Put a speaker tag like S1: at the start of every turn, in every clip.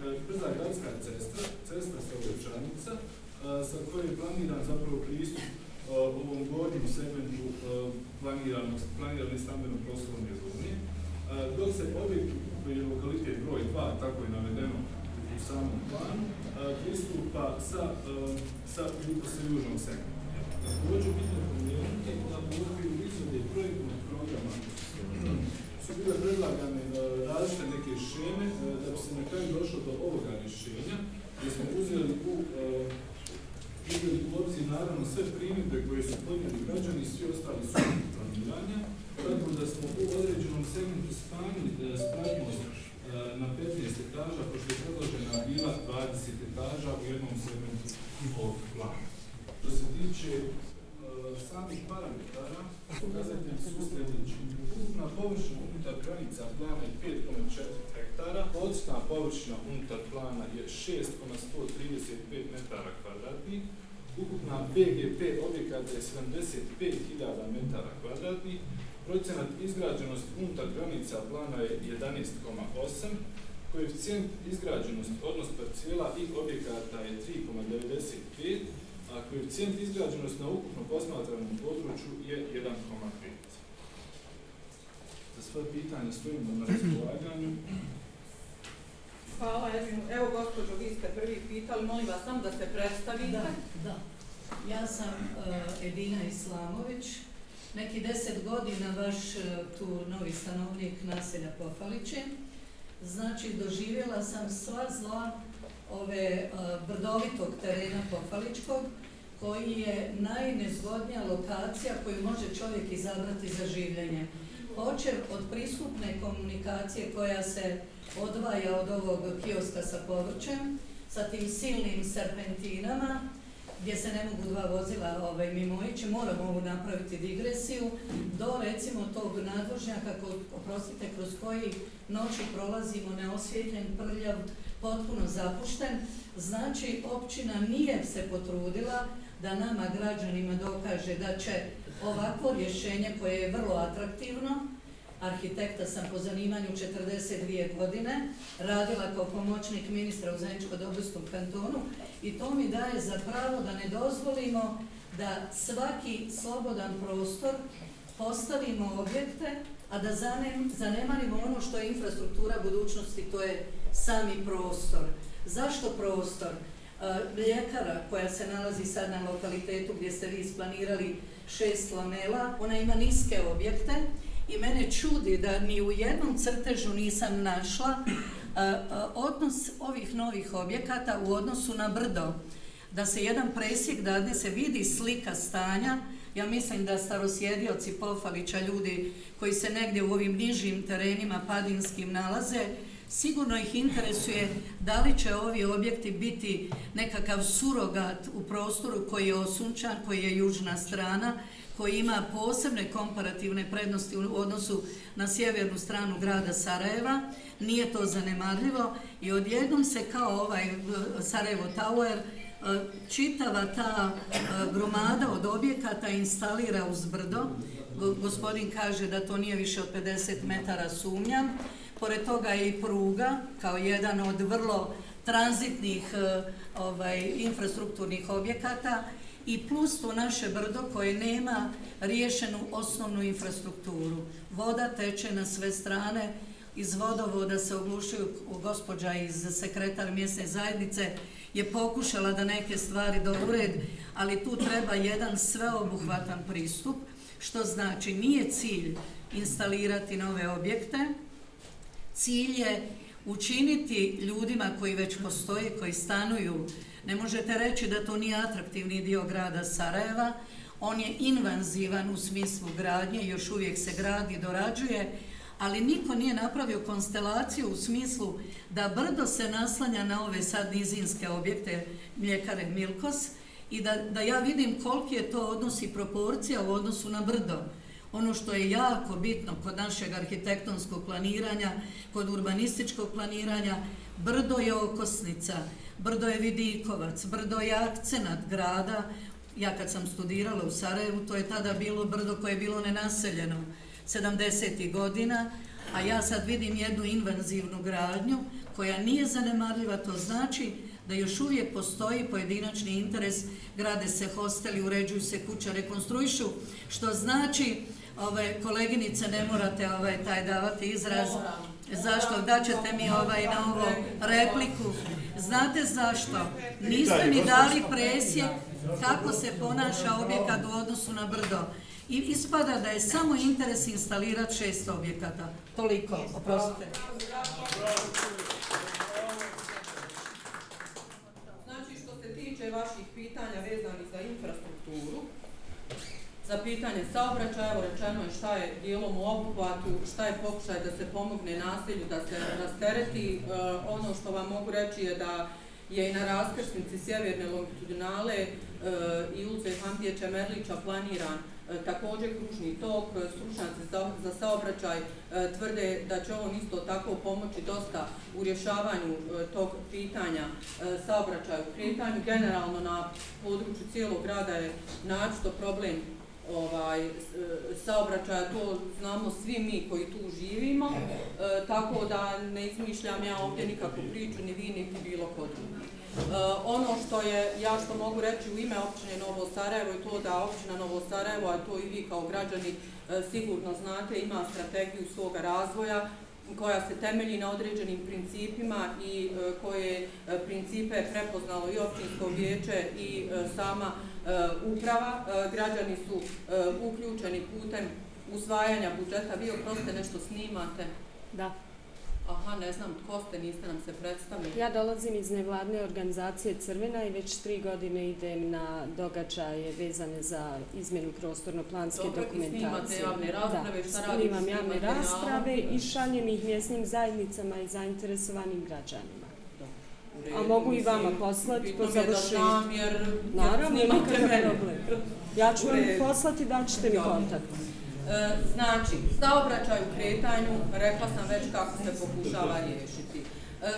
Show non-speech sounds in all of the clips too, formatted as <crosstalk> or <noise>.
S1: E, brza gradska cesta, cesta sa Ovečanica, e, sa koje je planiran zapravo pristup e, ovom gornjem segmentu planiranog, planirane stambeno poslovne zone, dok se objekt koji je lokalitet broj 2, tako je navedeno u samom planu, pristupa sa, sa, sa južnom segmentu. Također bitno pomenuti da u okviru izvode projektnog su bile predlagane e, različite neke šeme e, da bi se na kraju došlo do ovoga rješenja, gdje smo uzeli u e, uzeli u obzir naravno sve primjedbe koje su podnijeli građani i svi ostali su planiranja, tako da smo u određenom segmentu smanjili spratnost na 15 etaža, pošto je predložena bila 20 etaža u jednom segmentu ovog plana. Što se tiče samih parametara, pokazatelji su sljedeći. Ukupna površina unutar granica plana je 5,4 hektara, odsna površina unutar plana je 6,135 metara kvadratnih, ukupna BGP objekata je 75.000 metara kvadratnih, procenat izgrađenosti unutar granica plana je 11,8, koeficijent izgrađenosti, odnos parcijela i objekata je 3,95, a koeficijent izgrađenost na ukupno posmatranom području je 1,5. Za svoje pitanje stojimo na raspolaganju.
S2: Hvala, Edvin. Evo, gospođo, vi ste prvi pitali, molim vas sam da se predstavite.
S3: Da, da. Ja sam uh, Edina Islamović. Neki deset godina vaš uh, tu novi stanovnik naselja Pofaliće. Znači, doživjela sam sva zla ove e, brdovitog terena Pofaličkog, koji je najnezgodnija lokacija koju može čovjek izabrati za življenje. Počer od pristupne komunikacije koja se odvaja od ovog kioska sa povrćem, sa tim silnim serpentinama, gdje se ne mogu dva vozila ovaj, mimo ići, moramo ovu napraviti digresiju, do recimo tog nadvožnjaka, oprostite, kroz koji noći prolazimo neosvjetljen, prljav, potpuno zapušten, znači općina nije se potrudila da nama građanima dokaže da će ovako rješenje koje je vrlo atraktivno, arhitekta sam po zanimanju 42 godine, radila kao pomoćnik ministra u Zeničko-Dobrskom kantonu i to mi daje za pravo da ne dozvolimo da svaki slobodan prostor postavimo objekte, a da zanemarimo ono što je infrastruktura budućnosti, to je sami prostor. Zašto prostor? E, Ljekara koja se nalazi sad na lokalitetu gdje ste vi isplanirali šest lamela, ona ima niske objekte i mene čudi da ni u jednom crtežu nisam našla e, e, odnos ovih novih objekata u odnosu na brdo. Da se jedan presjek dade, se vidi slika stanja, ja mislim da starosjedioci Pofalića, ljudi koji se negdje u ovim nižim terenima padinskim nalaze, sigurno ih interesuje da li će ovi objekti biti nekakav surogat u prostoru koji je osunčan, koji je južna strana, koji ima posebne komparativne prednosti u odnosu na sjevernu stranu grada Sarajeva. Nije to zanemarljivo i odjednom se kao ovaj e, Sarajevo Tower e, čitava ta e, gromada od objekata instalira uz brdo. Gospodin kaže da to nije više od 50 metara sumnjam pored toga je i pruga kao jedan od vrlo tranzitnih e, ovaj, infrastrukturnih objekata i plus to naše brdo koje nema riješenu osnovnu infrastrukturu. Voda teče na sve strane, iz vodovoda se oglušuju gospođa iz sekretar mjesne zajednice je pokušala da neke stvari do ured, ali tu treba jedan sveobuhvatan pristup, što znači nije cilj instalirati nove objekte, cilj je učiniti ljudima koji već postoje, koji stanuju, ne možete reći da to nije atraktivni dio grada Sarajeva, on je invanzivan u smislu gradnje, još uvijek se gradi, dorađuje, ali niko nije napravio konstelaciju u smislu da brdo se naslanja na ove sad nizinske objekte mljekare Milkos i da, da ja vidim koliki je to odnos i proporcija u odnosu na brdo. Ono što je jako bitno kod našeg arhitektonskog planiranja, kod urbanističkog planiranja, brdo je okosnica, brdo je vidikovac, brdo je akcenat grada. Ja kad sam studirala u Sarajevu, to je tada bilo brdo koje je bilo nenaseljeno 70. godina, a ja sad vidim jednu invazivnu gradnju koja nije zanemarljiva, to znači da još uvijek postoji pojedinačni interes, grade se hosteli, uređuju se kuća, rekonstruišu, što znači, ove, koleginice, ne morate ovaj, taj davati izraz, zašto, daćete mi ovaj na ovo repliku, znate zašto, niste mi dali presjek kako se ponaša objekat u odnosu na brdo. I ispada da je samo interes instalirati šest objekata. Toliko, oprostite.
S2: Znači što se tiče vaših pitanja vezanih za pitanje saobraćaja, evo rečeno je šta je dijelom u obuhvatu, šta je pokušaj da se pomogne nasilju, da se rastereti. E, ono što vam mogu reći je da je i na raskrsnici sjeverne longitudinale e, i ulice Hamdije Čemerlića planiran E, također kružni tok, stručnjaci za, za saobraćaj e, tvrde da će on isto tako pomoći dosta u rješavanju e, tog pitanja e, saobraćaja u kretanju. Generalno na području cijelog grada je načito problem ovaj saobraćaja, to znamo svi mi koji tu živimo, e, tako da ne izmišljam ja ovdje nikakvu priču, ni vi, ni bilo kod drugi. Uh, ono što je, ja što mogu reći u ime općine Novo Sarajevo je to da općina Novo Sarajevo, a to i vi kao građani uh, sigurno znate, ima strategiju svoga razvoja koja se temelji na određenim principima i e, koje e, principe je prepoznalo i općinsko vijeće i e, sama uprava. Građani su uključeni putem usvajanja budžeta. Vi oproste nešto snimate?
S4: Da.
S2: Aha, ne znam, tko ste, niste nam se predstavili.
S4: Ja dolazim iz nevladne organizacije Crvena i već tri godine idem na događaje vezane za izmjenu prostorno-planske dokumentacije.
S2: Dobro, i snimate javne rasprave,
S4: da,
S2: šta radiš?
S4: Snimam javne rasprave i šaljem ih mjesnim zajednicama i zainteresovanim građanima. A mogu i vama poslati po završenju. Naravno, nikakav problem. Ja ću vam poslati da ćete mi kontakt.
S2: E, znači, saobraćaj u kretanju, rekla sam već kako se pokušava riješiti. E,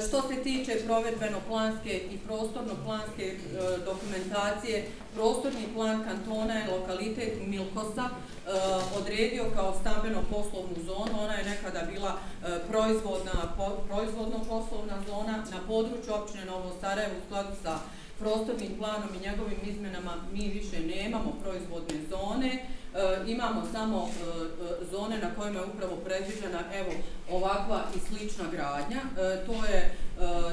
S2: što se tiče provedbeno-planske i prostorno-planske e, dokumentacije, prostorni plan kantona je lokalitet Milkosa odredio kao stambeno-poslovnu zonu. Ona je nekada bila proizvodna, proizvodno-poslovna zona na području općine Novo Sarajevo u skladu sa prostornim planom i njegovim izmenama mi više nemamo proizvodne zone. E, imamo samo e, e, zone na kojima je upravo predviđena evo ovakva i slična gradnja. To je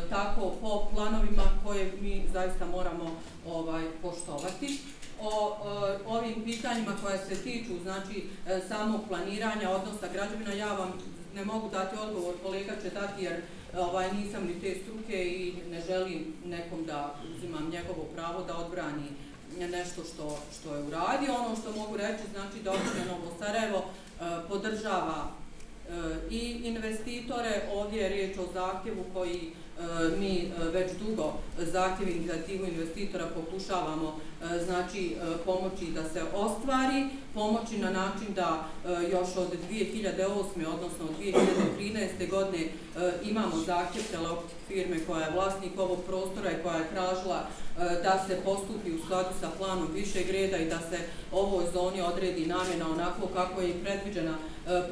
S2: tako po planovima koje mi zaista moramo ovaj poštovati. O e, ovim pitanjima koja se tiču znači e, samog planiranja odnosa građevina ja vam ne mogu dati odgovor, kolega će dati jer ovaj nisam ni te struke i ne želim nekom da uzimam njegovo pravo da odbrani nešto što, što je uradio. Ono što mogu reći znači da opština Novo Sarajevo e, podržava e, i investitore. Ovdje je riječ o zahtjevu koji e, mi već dugo zahtjev inicijativu investitora pokušavamo E, znači e, pomoći da se ostvari, pomoći na način da e, još od 2008. odnosno od 2013. godine imamo zahtjev teleoptik firme koja je vlasnik ovog prostora i koja je tražila da se postupi u skladu sa planom višeg reda i da se ovoj zoni odredi namjena onako kako je predviđena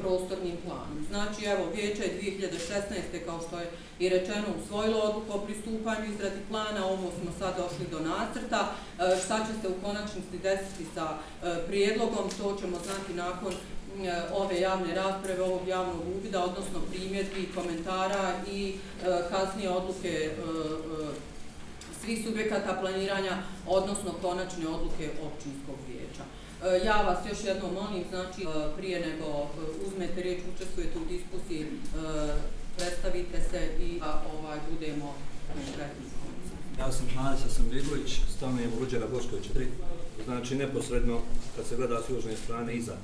S2: prostornim planom. Znači, evo, vijeće je 2016. kao što je i rečeno usvojilo odluku o pristupanju izradi plana, ovo smo sad došli do nacrta. Šta šta će se u konačnosti desiti sa e, prijedlogom, to ćemo znati nakon e, ove javne rasprave, ovog javnog uvida, odnosno primjedbi, komentara i e, kasnije odluke svih subjekata planiranja, odnosno konačne odluke općinskog vijeća. Ja vas još jednom molim, znači prije nego uzmete riječ, učestvujete u diskusiji, predstavite se i da ovaj budemo konkretni.
S5: Ja sam Haris Asambegović, stanujem u Luđera Bošković 3, znači neposredno kad se gleda s južne strane iza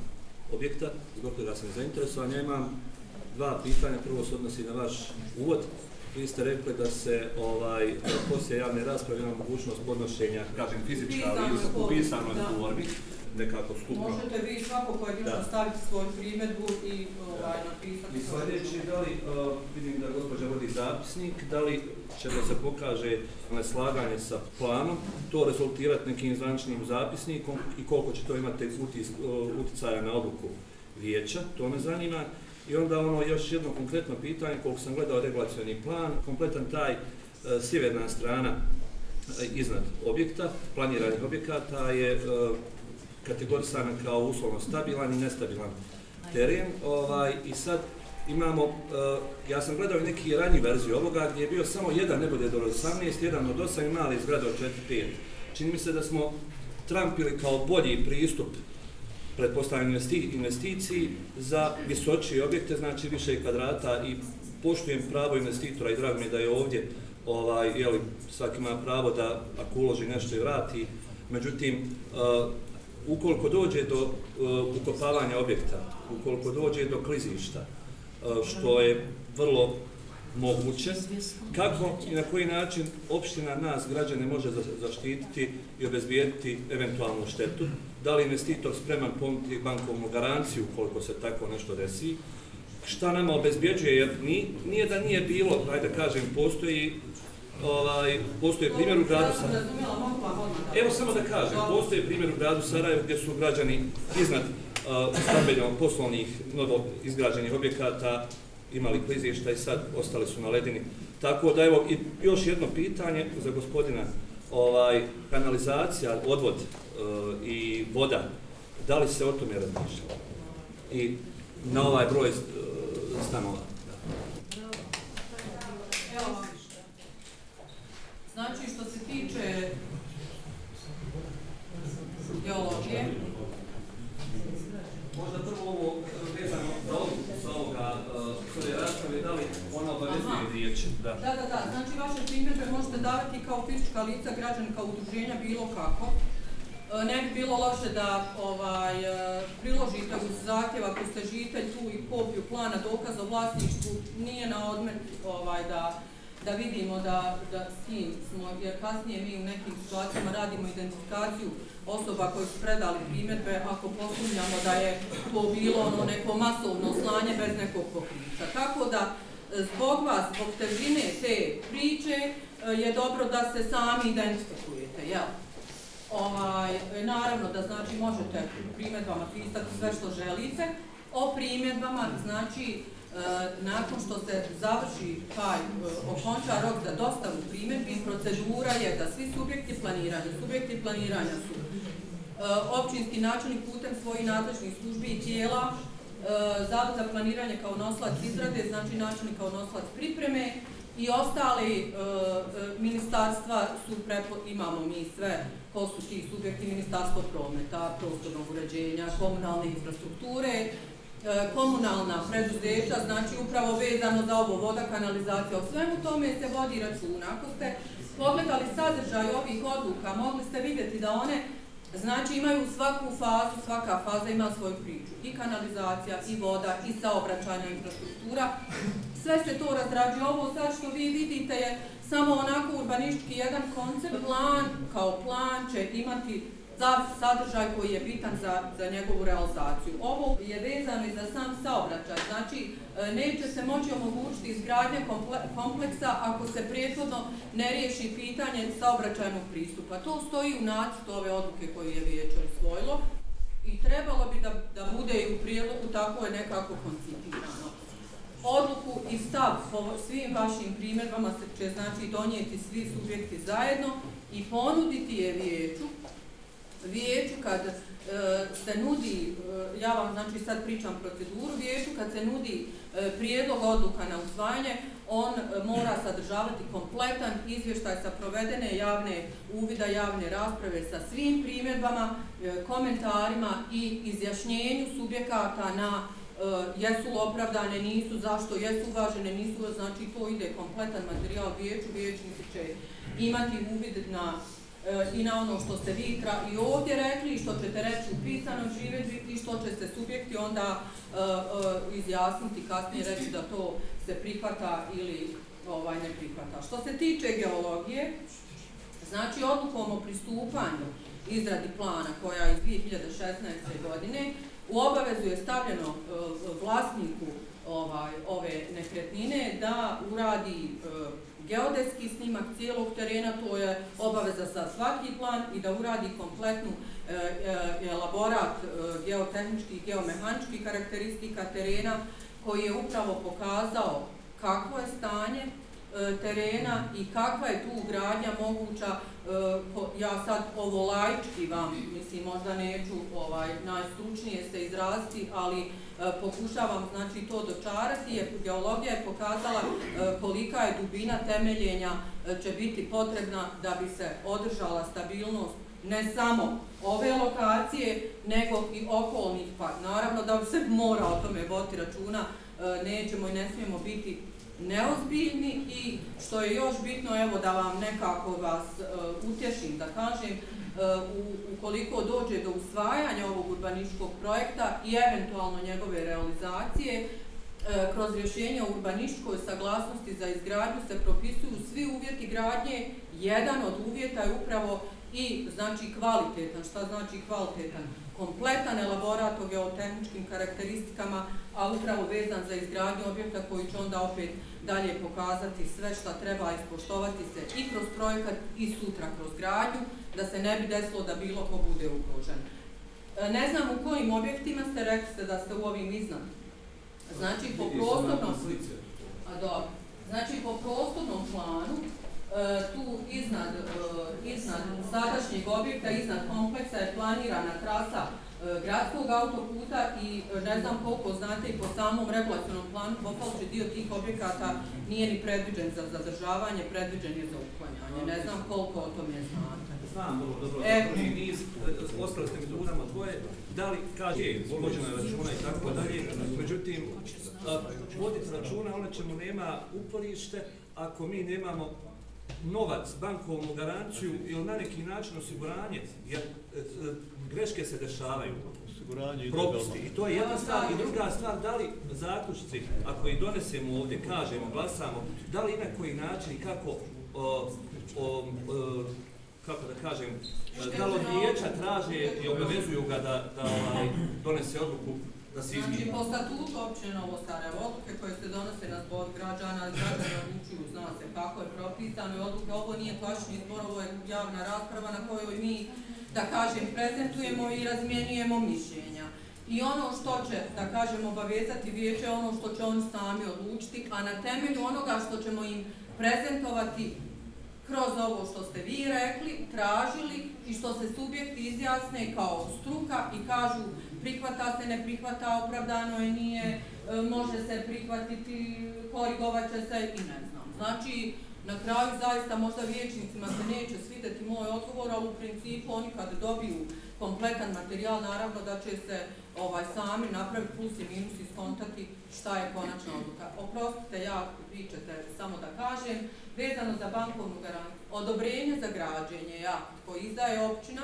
S5: objekta, zbog toga sam zainteresovan. Ja imam dva pitanja, prvo se odnosi na vaš uvod. Vi ste rekli da se ovaj, poslije javne rasprave ima mogućnost podnošenja, kažem, fizička, ali u pisanoj formi nekako skupno.
S2: Možete vi svako pojedinačno staviti svoju primjedbu i ovaj, napisati.
S5: I sljedeći, da li, uh, vidim da gospođa vodi zapisnik, da li će da se pokaže slaganje sa planom, to rezultirati nekim zvančnim zapisnikom i koliko će to imati utis, uh, uticaja na odluku vijeća, to me zanima. I onda ono još jedno konkretno pitanje, koliko sam gledao regulacioni plan, kompletan taj e, sjeverna strana e, iznad objekta, planiranih objekata je kategorisana kao uslovno stabilan i nestabilan teren. Ovaj, I sad imamo, uh, ja sam gledao neki ranji verziju ovoga gdje je bio samo jedan nebolje do 18, jedan od 8 i mali zgrada od 4-5. Čini mi se da smo trampili kao bolji pristup pretpostavljaju investiciji za visočije objekte, znači više kvadrata i poštujem pravo investitora i drago mi da je ovdje ovaj, jeli, svaki ima pravo da ako uloži nešto i vrati. Međutim, uh, ukoliko dođe do uh, ukopavanja objekta, ukoliko dođe do klizišta, uh, što je vrlo moguće, kako i na koji način opština nas, građane, može zaštititi i obezbijediti eventualnu štetu, da li investitor spreman ponuditi bankovnu garanciju koliko se tako nešto desi, šta nama obezbjeđuje, jer nije da nije bilo, ajde kažem, postoji ovaj, postoje primjer u gradu Sarajevo. Evo samo da kažem, postoje primjer u gradu Sarajevo gdje su građani iznad uh, stabilnog poslovnih novo izgrađenih objekata imali klizišta i sad ostali su na ledini. Tako da evo i još jedno pitanje za gospodina, ovaj kanalizacija, odvod uh, i voda, da li se o tome razmišljalo? I na ovaj broj uh, stanova.
S2: Znači, što se tiče geologije,
S5: možda prvo ovo vezano za ovoga svoje rasprave, da li ona obavezuje riječi?
S2: Da. da, da, da. Znači, vaše primjere možete davati kao fizička lica, građani kao udruženja, bilo kako. E, ne bi bilo loše da ovaj, e, priložite uz zahtjev ako ste žitelj tu i kopiju plana dokaza o vlasništvu, nije na odmet ovaj, da da vidimo da, da s kim smo, jer kasnije mi u nekim situacijama radimo identifikaciju osoba koji su predali primjetbe ako posumnjamo da je to bilo ono neko masovno slanje bez nekog pokrića. Tako da e, zbog vas, zbog težine te priče e, je dobro da se sami identifikujete, jel? Ovaj, e, naravno da znači možete primjedbama pisati sve što želite. O primjedbama znači E, nakon što se završi taj e, okonča rok za dostavu primjedbi, procedura je da svi subjekti planiranja, subjekti planiranja su e, općinski načelnik putem svojih nadležnih službi i tijela, Zavod za planiranje kao noslac izrade, znači načelnik kao noslac pripreme i ostali ministarstva su prepo, imamo mi sve ko su ti subjekti ministarstvo prometa, prostornog uređenja, komunalne infrastrukture, E, komunalna preduzeća, znači upravo vezano za ovo voda, kanalizacija, o svemu tome se vodi računa. Ako ste pogledali sadržaj ovih odluka, mogli ste vidjeti da one znači imaju svaku fazu, svaka faza ima svoju priču. I kanalizacija, i voda, i saobraćanja infrastruktura. Sve se to razrađuje. Ovo sad što vi vidite je samo onako urbanistički jedan koncept. Plan kao plan će imati za sadržaj koji je bitan za, za njegovu realizaciju. Ovo je vezano i za sam saobraćaj, znači e, neće se moći omogućiti izgradnje kompleksa ako se prethodno ne riješi pitanje saobraćajnog pristupa. To stoji u nacrtu ove odluke koju je vijeće osvojilo i trebalo bi da, da bude i u prijedlogu tako je nekako koncipirano. Odluku i stav po svim vašim primjerbama se će znači donijeti svi subjekti zajedno i ponuditi je vijeću vijeću kad e, se nudi, e, ja vam znači sad pričam proceduru, vijeću kad se nudi e, prijedlog odluka na usvajanje, on e, mora sadržavati kompletan izvještaj sa provedene javne uvida, javne rasprave sa svim primjedbama, e, komentarima i izjašnjenju subjekata na e, jesu li opravdane, nisu, zašto, jesu uvažene, nisu, znači to ide kompletan materijal vijeću, vijećnici će imati uvid na i na ono što ste vi i ovdje rekli i što ćete reći u pisanom živeđi i što će se subjekti onda uh, uh, izjasniti kasnije reći da to se prihvata ili ovaj ne prihvata. Što se tiče geologije, znači odlukom o pristupanju izradi plana koja je iz 2016. godine u obavezu je stavljeno uh, vlasniku ovaj, ove nekretnine da uradi geodetski snimak cijelog terena, to je obaveza za svaki plan i da uradi kompletnu e, e, e elaborat e, geotehničkih i geomehaničkih karakteristika terena koji je upravo pokazao kakvo je stanje E, terena i kakva je tu gradnja moguća. E, ja sad ovo lajčki vam, mislim, možda neću ovaj, najstručnije se izraziti, ali e, pokušavam znači, to dočarati, jer geologija je pokazala kolika je dubina temeljenja će biti potrebna da bi se održala stabilnost ne samo ove lokacije, nego i okolnih, pa naravno da se mora o tome voditi računa, nećemo i ne smijemo biti neozbiljni i što je još bitno, evo da vam nekako vas e, utješim, da kažem, e, u ukoliko dođe do usvajanja ovog urbaničkog projekta i eventualno njegove realizacije, e, kroz rješenje o urbaničkoj saglasnosti za izgradnju se propisuju svi uvjeti gradnje. Jedan od uvjeta je upravo i znači kvalitetan, šta znači kvalitetan? Kompletan elaborat o geotehničkim karakteristikama, a upravo vezan za izgradnju objekta koji će onda opet dalje pokazati sve šta treba ispoštovati se i kroz projekat i sutra kroz gradnju, da se ne bi desilo da bilo ko bude ugrožen. E, ne znam u kojim objektima ste rekli ste da ste u ovim iznad. Znači po prostornom... A dobro. Znači po prostornom planu tu iznad, e, iznad sadašnjeg objekta, iznad kompleksa je planirana trasa e, gradskog autoputa i ne znam koliko znate i po samom regulacijnom planu Bofalče dio tih objekata nije ni predviđen za zadržavanje, predviđen je za uklanjanje. Ne znam koliko o tome znate.
S5: Znam, dobro, dobro. E, niz, ostali ste mi dužama dvoje, da li kaže, vođena je računa i tako dalje, međutim, voditi računa, ona čemu nema uporište, ako mi nemamo novac, bankovnu garanciju ili na neki način osiguranje, jer e, e, greške se dešavaju. Osiguranje propusti. I to je jedna stvar. I druga stvar, da li zaključci, ako ih donesemo ovdje, kažemo, glasamo, da li na koji način i kako, o, o, o, kako da kažem, da li vijeća traže i obavezuju ga da, da ovaj, donese odluku da se izmijeni.
S2: Znači, po statutu općine Novo Sarajevo, odluke koje se donose na zbog građana, građana odlučuju, zna se kako je propisano i odluke, ovo nije klašni zbor, ovo je javna rasprava na kojoj mi, da kažem, prezentujemo i razmjenjujemo mišljenja. I ono što će, da kažem, obavezati vijeće, ono što će oni sami odlučiti, a na temelju onoga što ćemo im prezentovati kroz ovo što ste vi rekli, tražili i što se subjekti izjasne kao struka i kažu prihvata se, ne prihvata, opravdano je, nije, e, može se prihvatiti, korigovat će se i ne znam. Znači, na kraju zaista možda vječnicima se neće svideti moj odgovor, ali u principu oni kad dobiju kompletan materijal, naravno da će se ovaj sami napraviti plus i minus i skontati šta je konačna odluka. Oprostite, ja pričate, samo da kažem, vezano za bankovnu garanciju, odobrenje za građenje je akt koji izdaje općina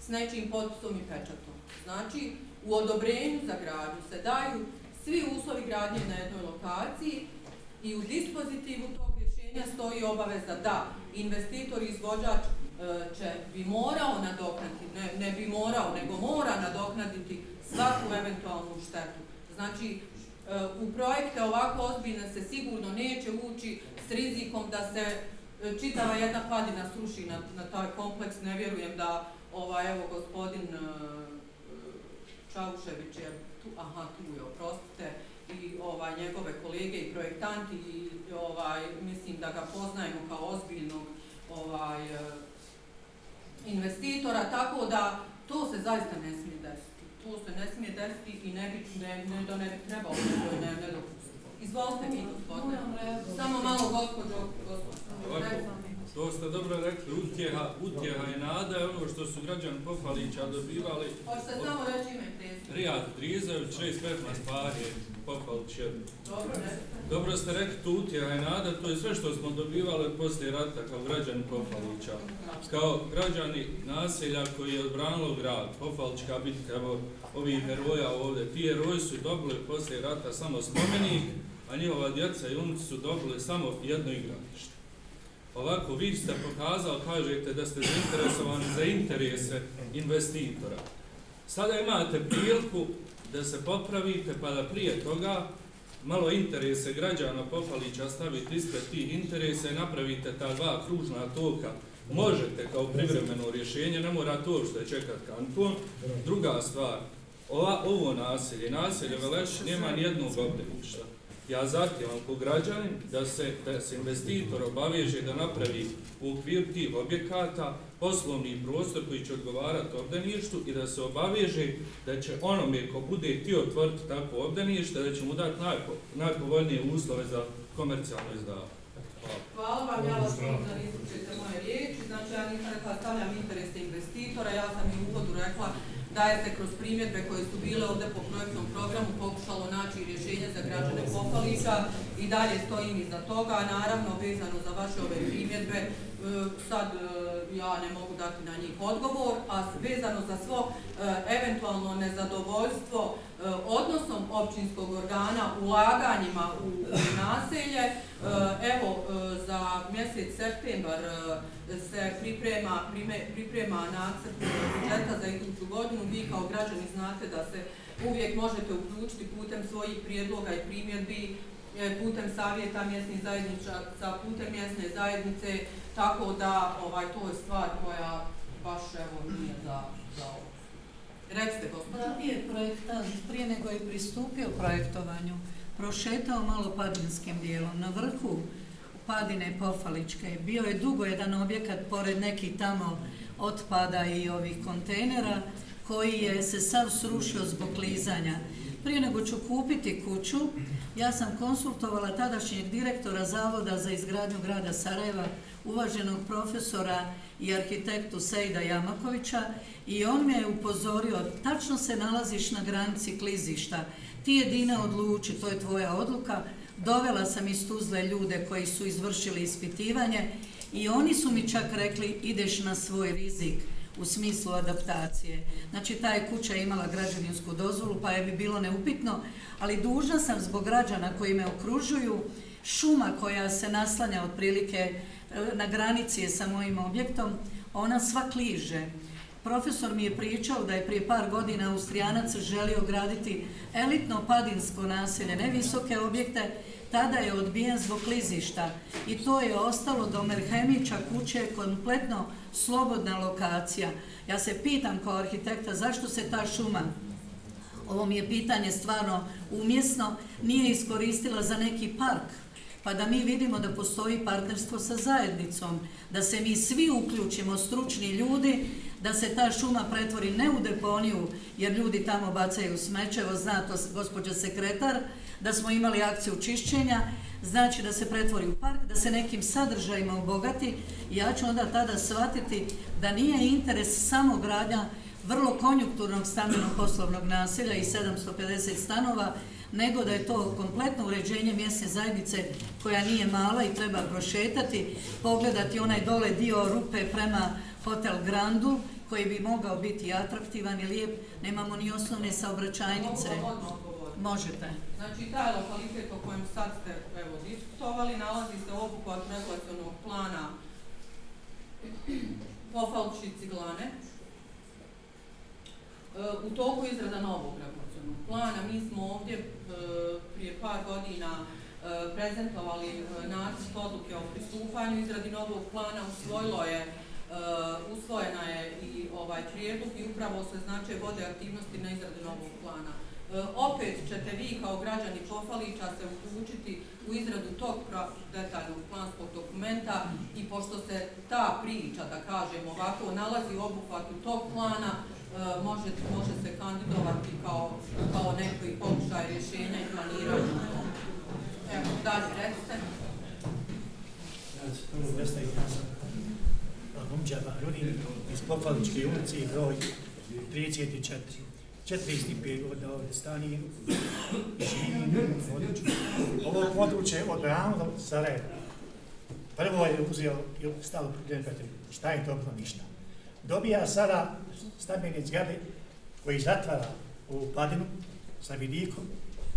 S2: s nečim potpisom i pečatom. Znači, u odobrenju za gradnju se daju svi uslovi gradnje na jednoj lokaciji i u dispozitivu tog rješenja stoji obaveza da investitor i izvođač e, će bi morao nadoknaditi, ne, ne bi morao, nego mora nadoknaditi svaku eventualnu štetu. Znači, e, u projekte ovako ozbiljne se sigurno neće ući s rizikom da se e, čitava jedna padina sruši na, na taj kompleks. Ne vjerujem da ovaj, evo, gospodin Čaušević je tu, aha, tu je, oprostite, i ovaj, njegove kolege i projektanti i ovaj, mislim da ga poznajemo kao ozbiljnog ovaj, eh, investitora, tako da to se zaista ne smije desiti. To se ne smije desiti i ne bi, ne, ne, da ne bi trebalo, ne, ne, ne dopustiti. Izvolite mi, gospodine. Samo malo, gospođo, gospođo.
S6: To ste dobro rekli, utjeha, utjeha i nada je ono što su građani Pofalića dobivali.
S2: Hoćete samo reći ime prezivu?
S6: Rijad Drizević, 6-15 pari Pofalić je. Dobro, dobro ste rekli, tu utjeha i nada, to je sve što smo dobivali poslije rata kao građani Pofalića. Kao građani naselja koji je odbranilo grad, Pofalićka bitka, evo ovih heroja ovdje, ti heroji su dobili poslije rata samo spomenik, a njihova djeca i unici su dobili samo jedno igralište. Ovako, vi ste pokazali, kažete da ste zainteresovani za interese investitora. Sada imate priliku da se popravite, pa da prije toga malo interese građana Popalića stavite ispred tih interesa i napravite ta dva kružna toka. Možete kao privremeno rješenje, ne mora to što je čekat kanton. Druga stvar, ova, ovo naselje, naselje Veleš, nema nijednog obdaništa. Ja zahtijevam ko građanin da se, da se investitor obaveže da napravi u okvir tih objekata poslovni prostor koji će odgovarati obdaništu i da se obaveže da će onome ko bude ti otvoriti takvo obdanište, da će mu dati najpo, najpovoljnije uslove za komercijalno izdavanje.
S2: Hvala vam, ja vas molim da izlučite moje riječi. Znači, ja nisam rekla stavljam interese investitora, ja sam i u uvodu rekla da je se kroz primjedbe koje su bile ovde po projektnom programu pokušalo naći rješenje za građane Popalića i dalje stojim iza toga. Naravno, vezano za vaše ove primjedbe, E, sad e, ja ne mogu dati na njih odgovor, a vezano za svo e, eventualno nezadovoljstvo odnosom općinskog organa ulaganjima u naselje, evo za mjesec septembar se priprema, priprema nacrt budžeta za iduću godinu. Vi kao građani znate da se uvijek možete uključiti putem svojih prijedloga i primjedbi, E, putem savjeta mjesnih zajednica, putem mjesne zajednice, tako da ovaj to je stvar koja baš evo nije za, za ovo. Recite, gospodin.
S3: Prije, nije projektant, prije nego je pristupio projektovanju, prošetao malo padinskim dijelom. Na vrhu padine Pofaličke. Bio je dugo jedan objekat pored nekih tamo otpada i ovih kontejnera koji je se sav srušio zbog klizanja. Prije nego ću kupiti kuću, ja sam konsultovala tadašnjeg direktora Zavoda za izgradnju grada Sarajeva, uvaženog profesora i arhitektu Sejda Jamakovića i on me je upozorio, tačno se nalaziš na granici klizišta, ti jedina odluči, to je tvoja odluka, Dovela sam iz Tuzle ljude koji su izvršili ispitivanje i oni su mi čak rekli ideš na svoj rizik u smislu adaptacije. Znači, ta je kuća imala građevinsku dozvolu, pa je bi bilo neupitno, ali dužna sam zbog građana koji me okružuju, šuma koja se naslanja otprilike e, na granici je sa mojim objektom, ona sva kliže. Profesor mi je pričao da je prije par godina Austrijanac želio graditi elitno padinsko naselje, ne visoke objekte, tada je odbijen zbog klizišta i to je ostalo do Merhemića kuće kompletno slobodna lokacija. Ja se pitam kao arhitekta zašto se ta šuma, ovo mi je pitanje stvarno umjesno, nije iskoristila za neki park, pa da mi vidimo da postoji partnerstvo sa zajednicom, da se mi svi uključimo, stručni ljudi, da se ta šuma pretvori ne u deponiju, jer ljudi tamo bacaju smećevo, zna to gospođa sekretar, da smo imali akciju čišćenja, znači da se pretvori u park, da se nekim sadržajima obogati i ja ću onda tada shvatiti da nije interes samo gradnja vrlo konjukturnog stambenog poslovnog naselja i 750 stanova, nego da je to kompletno uređenje mjesne zajednice koja nije mala i treba prošetati, pogledati onaj dole dio rupe prema Hotel Grandu, koji bi mogao biti atraktivan i lijep, nemamo ni osnovne saobraćajnice. Možete.
S2: Znači, taj lokalitet o kojem sad ste evo, diskutovali, nalazi se obuhvat regulacijonog plana Pofalči ciglane. E, u toku izrada novog regulacijonog plana, mi smo ovdje e, prije par godina e, prezentovali e, nacrt odluke o pristupanju izradi novog plana, usvojilo je Uh, usvojena je i ovaj prijedlog i upravo se znači vode aktivnosti na izradi novog plana. E, opet ćete vi kao građani Pofalića se uključiti u izradu tog detaljnog planskog dokumenta i pošto se ta priča, da kažem ovako, nalazi u obuhvatu tog plana, e, može, može se kandidovati kao, kao neki pokušaj rješenja i planiranja. Evo, dalje, recite.
S7: Ja se prvo ja sam Momčava, rodim iz Pofaličke ulici, broj 34. 45 godina ovdje stani, živim u području. Ovo područje od rano do Sarajeva. Prvo je uzeo i stalo problem protiv šta je to bilo ništa. Dobija sada stambene zgrade koji zatvara ovu padinu sa vidikom,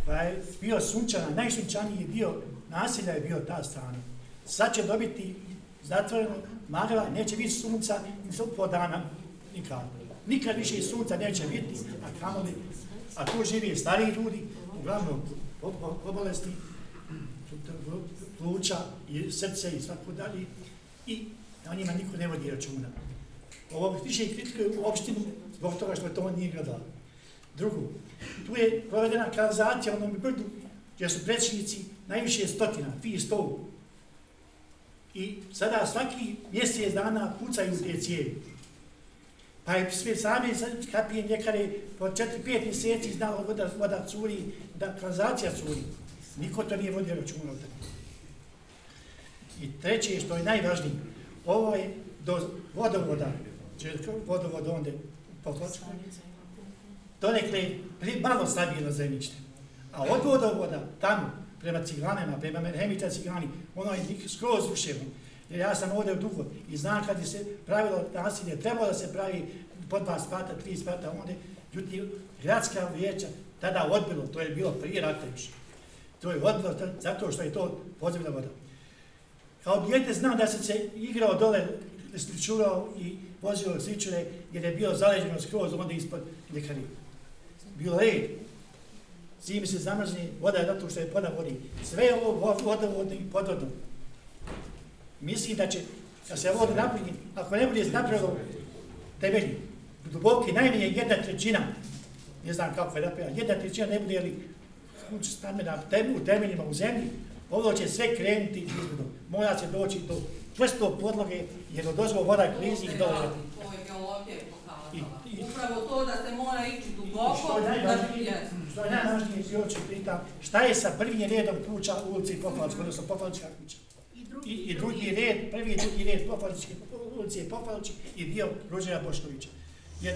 S7: pa je bio sunčana, najsunčaniji dio nasilja je bio ta strana. Sad će dobiti zatvoreno, magla, neće biti sunca, ni po dana, nikad. Nikad više sunca neće biti, a kamoli, a tu živi stari ljudi, uglavnom obolesti, pluća i srce i svako dalje, i na njima niko ne vodi računa. Ovo više kritikuje u opštinu zbog toga što to nije gledalo. Drugo, tu je provedena kanalizacija onom brdu gdje su predsjednici najviše stotina, fi sto. I sada svaki mjesec dana pucaju te cijevi. Pa i sve sami kapije ljekare po 4-5 mjeseci znalo voda, voda curi, da kanalizacija curi. Niko to nije vodio računa od I treće, što je najvažnije, ovo je do vodovoda, vodovod onda po Kocku, donekle malo stabilno zemljište. A od vodovoda, tamo, prema ciglanima, prema Merhemita ciglani, ono je skroz ruševno. Jer ja sam ovdje dugo i znam kad je se pravilo nasilje, trebalo da se pravi po dva spata, tri spata, onda ljudi, gradska vijeća tada odbilo, to je bilo prije rata više. To je odbilo zato što je to podzemna voda. Kao djete znam da sam se igrao dole, sličurao i vozio sličure jer je bio zaleđeno skroz onda ispod ljekari. Bilo red, Zimi se zamrzni, voda je zato što je poda vodi. Sve je ovo vodovodno i podvodno. Mislim da će, kad se ovo napraviti, ako ne bude napravilo temelji, duboki, najmanje jedna trećina, ne znam kako je napravila, jedna trećina ne bude li kuć stamena u temeljima u zemlji, ovo će sve krenuti izbudu. Mora se doći do čvrsto podloge, jer od dozvo voda klizi i dole.
S2: To je geologija pokazala. Upravo to da se mora ići duboko.
S7: Što je najvažnije, što je najvažnije, još ću pitam, šta je sa prvim redom kuća u ulici Pofalčka, odnosno Pofalčka kuća? I, i drugi red, prvi i drugi red Pofalčke ulici Pofalčki i dio Ruđera Boškovića. Jer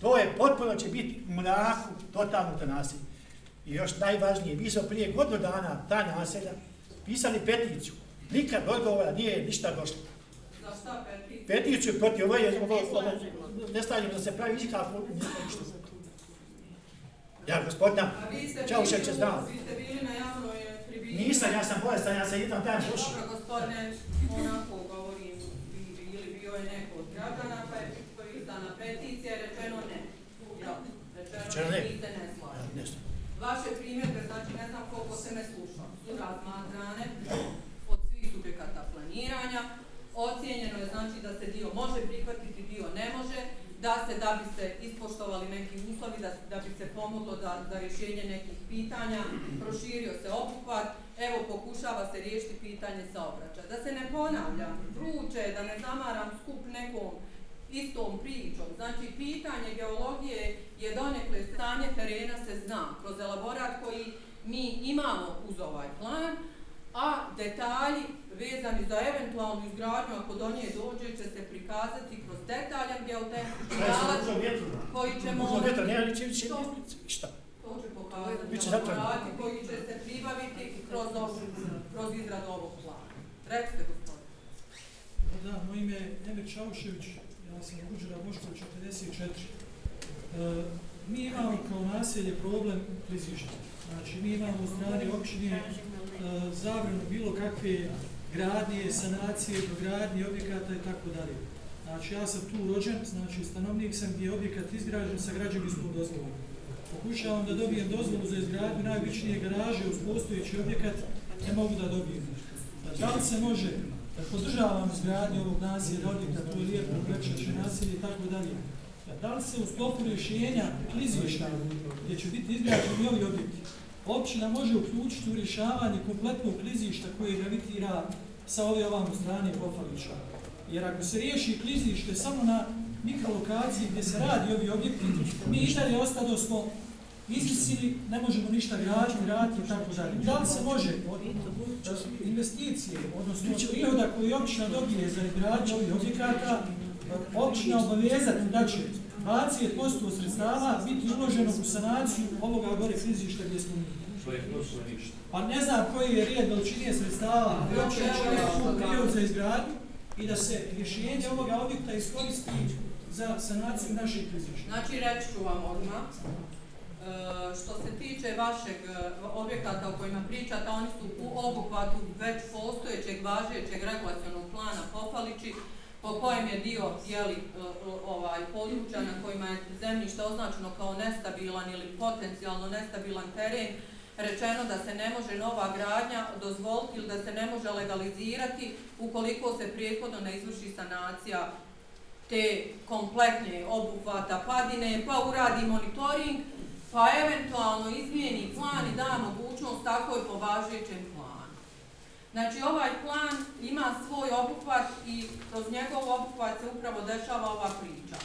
S7: to je potpuno će biti mraku totalno to nasilje. I još najvažnije, mi smo prije godinu dana ta naselja pisali peticiju. Nikad odgovora nije ništa došlo.
S2: Za šta peticiju?
S7: Peticiju proti ovo je, ovo, ovo, ne stavljamo da se pravi nikako, ništa. Ja, gospodina, čao še će znam.
S2: Vi ste bili na javnoj.
S7: Nisam, ja sam bolestan, ja sam jedan dan pošao.
S2: Dobro, gospodine, onako govorim, ili bio je neko od građana, pa je izdana peticija, rečeno ne. Rečeno ne, niste ne slažete. Vaše primjerbe, znači ne znam koliko se me slušao, su razmatrane od svih subjekata planiranja. Ocijenjeno je znači da se dio može prihvatiti, dio ne može, da se da bi se ispoštovali neki uslovi, da, da bi se pomoglo da, za rješenje nekih pitanja, proširio se obuhvat, evo pokušava se riješiti pitanje saobraćaja. Da se ne ponavlja, vruće, da ne zamaram skup nekom istom pričom. Znači, pitanje geologije je donekle stanje terena se zna kroz elaborat koji mi imamo uz ovaj plan, a detalji vezani za eventualnu izgradnju, ako do nje dođe, će se prikazati kroz detaljan geotehnički nalaz koji ćemo...
S7: Uzmo vjetra, nema li će više šta?
S2: To će pokazati elaborati koji će se pribaviti kroz, kroz izradu ovog plana. Recite, gospodine.
S8: Da, moj ime je Emir Čaušević, ja sam Uđera Bošković 54. E, mi imamo kao naselje problem klizišta. Znači, mi imamo u strani općine e, zabranu bilo kakve gradnje, sanacije, dogradnje objekata i tako dalje. Znači, ja sam tu rođen, znači, stanovnik sam gdje je objekat izgrađen sa građevinskom dozvolom. Pokušavam da dobijem dozvolu za izgradnju najvičnije garaže uz postojeći objekat, ne mogu da dobijem. Pa da li se može podržavam izgradnje ovog nasilja, objekta, to je lijepo, prečeće nasilje i tako dalje. Pa da li se u sklopu rješenja klizišta, gdje će biti izgrađeni ovi objekti, općina može uključiti u rješavanje kompletnog klizišta koje gravitira sa ove ovamo strane Pofalića. Jer ako se riješi klizište samo na mikrolokaciji gdje se radi ovi objekti, mi i dalje ostado smo izvisili, ne možemo ništa graditi, raditi i tako dalje. Da li se može investicije, odnosno prihoda koji općina dobije za gradnju ovih objekata, općina obavezati da će 20% sredstava biti uloženo u sanaciju ovoga gore fizišta gdje smo mi. Pa ne znam koji je rijed veličinije sredstava, općina će prihod za izgradnju i da se rješenje ovoga objekta iskoristi za sanaciju naših fizišta.
S2: Znači, reći ću vam odmah, Eh, što se tiče vašeg eh, objekata o kojima pričate, oni su u obuhvatu već postojećeg važećeg regulacijonog plana Popalići, po kojem je dio jeli, eh, ovaj, područja na kojima je zemljište označeno kao nestabilan ili potencijalno nestabilan teren, rečeno da se ne može nova gradnja dozvoliti ili da se ne može legalizirati ukoliko se prijehodno ne izvrši sanacija te kompletne obuhvata padine, pa uradi monitoring, pa eventualno izmijeni plan i da mogućnost tako je po važećem planu. Znači ovaj plan ima svoj obuhvat i kroz njegov obuhvat se upravo dešava ova priča.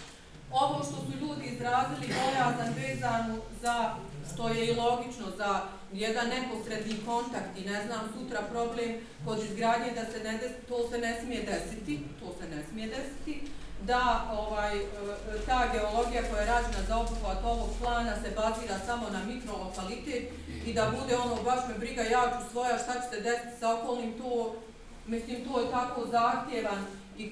S2: Ovo što su ljudi izrazili bojazan vezanu za, što je i logično, za jedan neposredni kontakt i ne znam, sutra problem kod izgradnje da se ne desi, to se ne smije desiti, to se ne smije desiti, da ovaj, e, ta geologija koja je rađena za obuhvat ovog plana se bazira samo na mikrolokalitet i da bude ono, baš me briga, ja ću svoja, šta će se desiti sa okolnim, to, mislim, to je tako zahtjevan i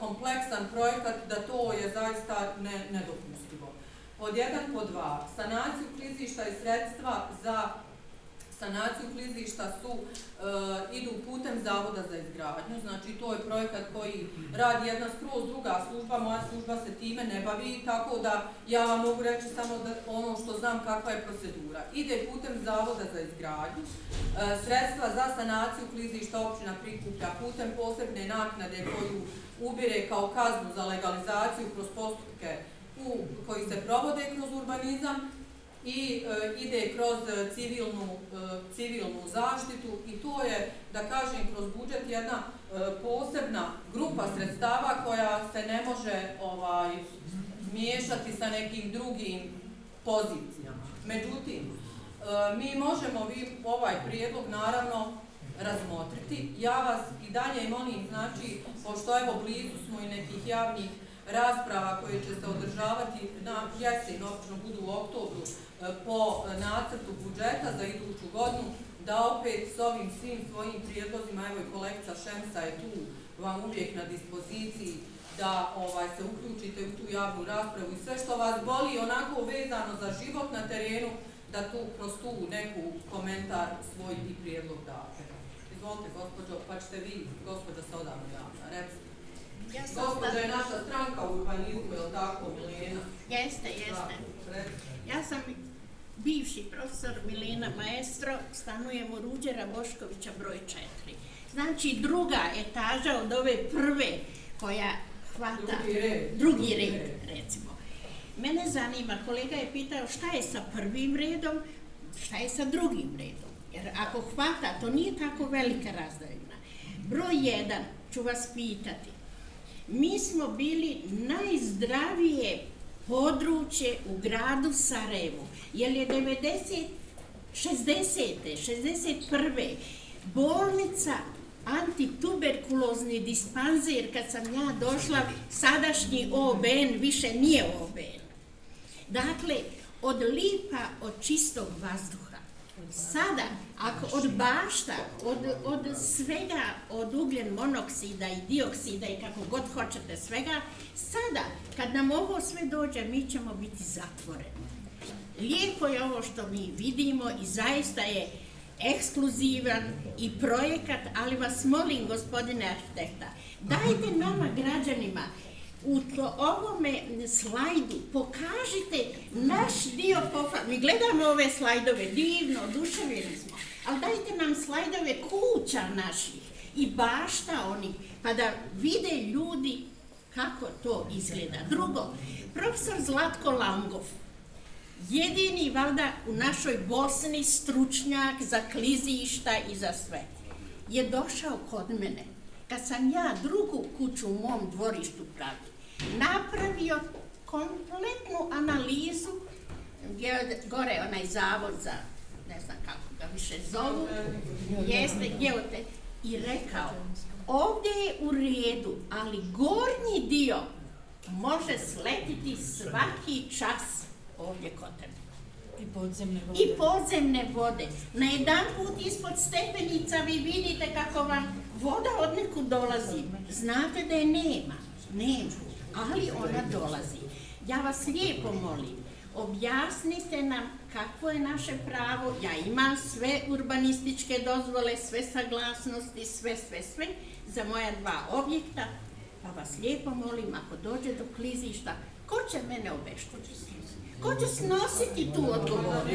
S2: kompleksan projekat da to je zaista ne, nedopustivo. Pod jedan, pod dva, sanaciju klizišta i sredstva za sanaciju klizišta su, e, idu putem Zavoda za izgradnju, znači to je projekat koji radi jedna skroz druga služba, moja služba se time ne bavi, tako da ja vam mogu reći samo da ono što znam kakva je procedura. Ide putem Zavoda za izgradnju, e, sredstva za sanaciju klizišta općina prikuplja putem posebne naknade koju ubire kao kaznu za legalizaciju kroz postupke u, koji se provode kroz urbanizam, i e, ide kroz civilnu, e, civilnu zaštitu i to je, da kažem, kroz budžet jedna e, posebna grupa sredstava koja se ne može ovaj miješati sa nekim drugim pozicijama. Međutim, e, mi možemo vi ovaj prijedlog naravno razmotriti. Ja vas i dalje molim, znači, pošto evo blizu smo i nekih javnih rasprava koje će se održavati na jesen, opično budu u oktobru, e, po e, nacrtu budžeta za iduću godinu, da opet s ovim svim svojim prijedlozima, evo i kolekca Šemsa je tu vam uvijek na dispoziciji, da ovaj se uključite u tu javnu raspravu i sve što vas boli onako vezano za život na terenu, da tu kroz tu neku komentar svoj i prijedlog date. Izvolite, gospođo, pa ćete vi, gospođa, se odavno javna, recite. Ja Gospođa je naša stranka u urbanizmu, je li tako, Milena?
S9: Jeste, jeste. Ja sam bivši profesor Milena Maestro, stanujem u Ruđera Boškovića broj 4. Znači druga etaža od ove prve koja hvata drugi red, drugi red recimo. Mene zanima, kolega je pitao šta je sa prvim redom, šta je sa drugim redom. Jer ako hvata, to nije tako velika razdaljina. Broj 1, ću vas pitati. Mi smo bili najzdravije područje u gradu Sarajevu, jer je 90, 60. 61. bolnica antituberkulozni dispanzir, kad sam ja došla, sadašnji OBN više nije OBN. Dakle, od lipa, od čistog vazduha, Sada, ako od bašta, od, od svega, od ugljen monoksida i dioksida i kako god hoćete svega, sada, kad nam ovo sve dođe, mi ćemo biti zatvoreni. Lijepo je ovo što mi vidimo i zaista je ekskluzivan i projekat, ali vas molim, gospodine arhitekta, dajte nama, građanima, u to, ovome slajdu pokažite naš dio pofa... Mi gledamo ove slajdove, divno, duševili smo, ali dajte nam slajdove kuća naših i bašta oni, pa da vide ljudi kako to izgleda. Drugo, profesor Zlatko Langov, jedini valda u našoj Bosni stručnjak za klizišta i za sve, je došao kod mene. Kad sam ja drugu kuću u mom dvorištu pravila napravio kompletnu analizu gdje gore onaj zavod za, ne znam kako ga više zovu, jeste geote, i rekao, ovdje je u redu, ali gornji dio može sletiti svaki čas ovdje kod tebe.
S3: I podzemne vode.
S9: I podzemne vode. Na jedan put ispod stepenica vi vidite kako vam voda od neku dolazi. Znate da je nema. Nema ali ona dolazi. Ja vas lijepo molim, objasnite nam kako je naše pravo, ja imam sve urbanističke dozvole, sve saglasnosti, sve, sve, sve, za moja dva objekta, pa vas lijepo molim, ako dođe do klizišta, ko će mene obeštiti? Ko će snositi tu odgovornost?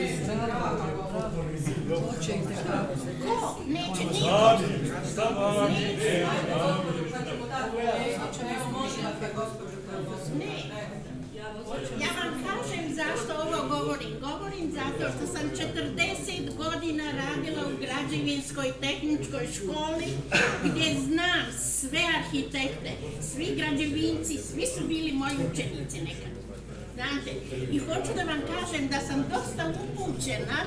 S9: Ko? Neće niko. Neće Ne. Ja vam kažem zašto ovo govorim. Govorim zato što sam 40 godina radila u građevinskoj tehničkoj školi gdje znam sve arhitekte, svi građevinci, svi su bili moji učenici nekad. Znate, i hoću da vam kažem da sam dosta upućena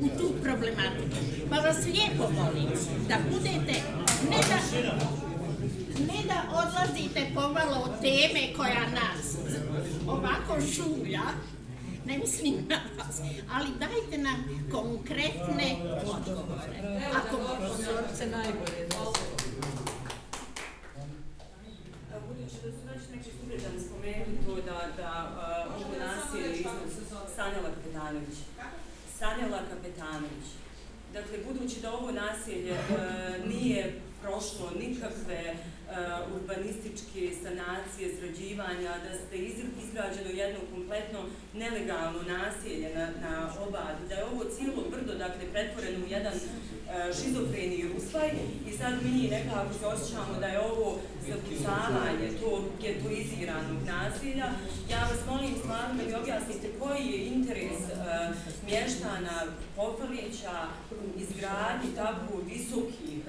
S9: u tu problematiku. Pa vas lijepo molim da budete, ne da, ne da odlazite pomalo od teme koja nas ovako šulja, ne mislim na vas, ali dajte nam konkretne odgovore. Ako
S2: se najbolje
S10: Budući da su već neki sugrađani spomenuli to da, da uh, ovo nasilje iznad Sanjela Kapetanović. Dakle, budući da ovo nasilje uh, nije prošlo nikakve uh, Eh, urbanističke sanacije, srađivanja, da ste izgrađeno jedno kompletno nelegalno nasilje na, na obadu, da je ovo cijelo brdo, dakle, pretvoreno u jedan eh, uh, šizofreni ruspaj i sad mi nekako se osjećamo da je ovo zapucavanje tog getoiziranog nasilja. Ja vas molim stvarno da mi objasnite koji je interes uh, mještana Popalića u izgradnji tako visokih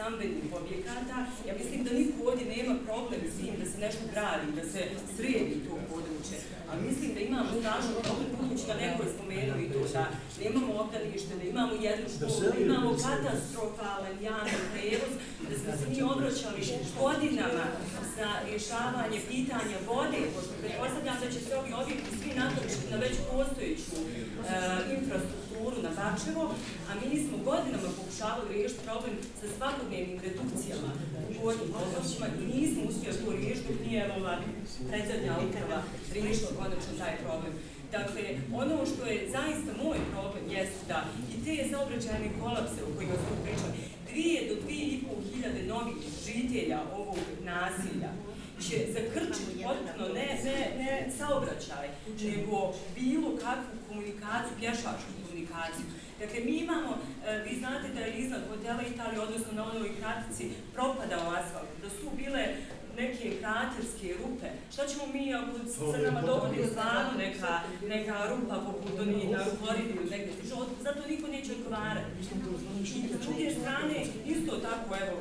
S10: stambenih objekata. Ja mislim da niko ovdje nema problem s tim da se nešto gradi, da se sredi to područje. A mislim da imamo strašno problem, budući da neko je spomenuo i to da nemamo obdanište, da imamo jednu školu, da imamo katastrofalan javni prevoz, da smo se mi obraćali godinama za rješavanje pitanja vode, pošto pretpostavljam da će se ovi objekti svi natočiti na već postojeću uh, infrastrukturu na Bačevo, a mi smo godinama pokušavali riješiti problem sa svakodnevnim redukcijama ugovornim odnosima i nismo uspjeli to riješiti, dok nije ova predzadnja uprava riješila konačno taj problem. Dakle, ono što je zaista moj problem jeste da i te saobraćajne kolapse o kojima smo pričali, dvije do dvije i pol hiljade novih žitelja ovog nasilja će zakrčiti potpuno ne, ne, ne saobraćaj, nego bilo kakvu komunikaciju, pješačku komunikaciju. Dakle, mi imamo, e, vi znate da je iznad hotela Italije, odnosno na onoj kratici, propadao asfalt, da su bile neke kraterske rupe. Šta ćemo mi ako se nama dogodi stvarno neka, neka rupa poput oni na Floridi ili negdje stiže, zato niko neće odgovarati. I s druge strane, isto tako, evo,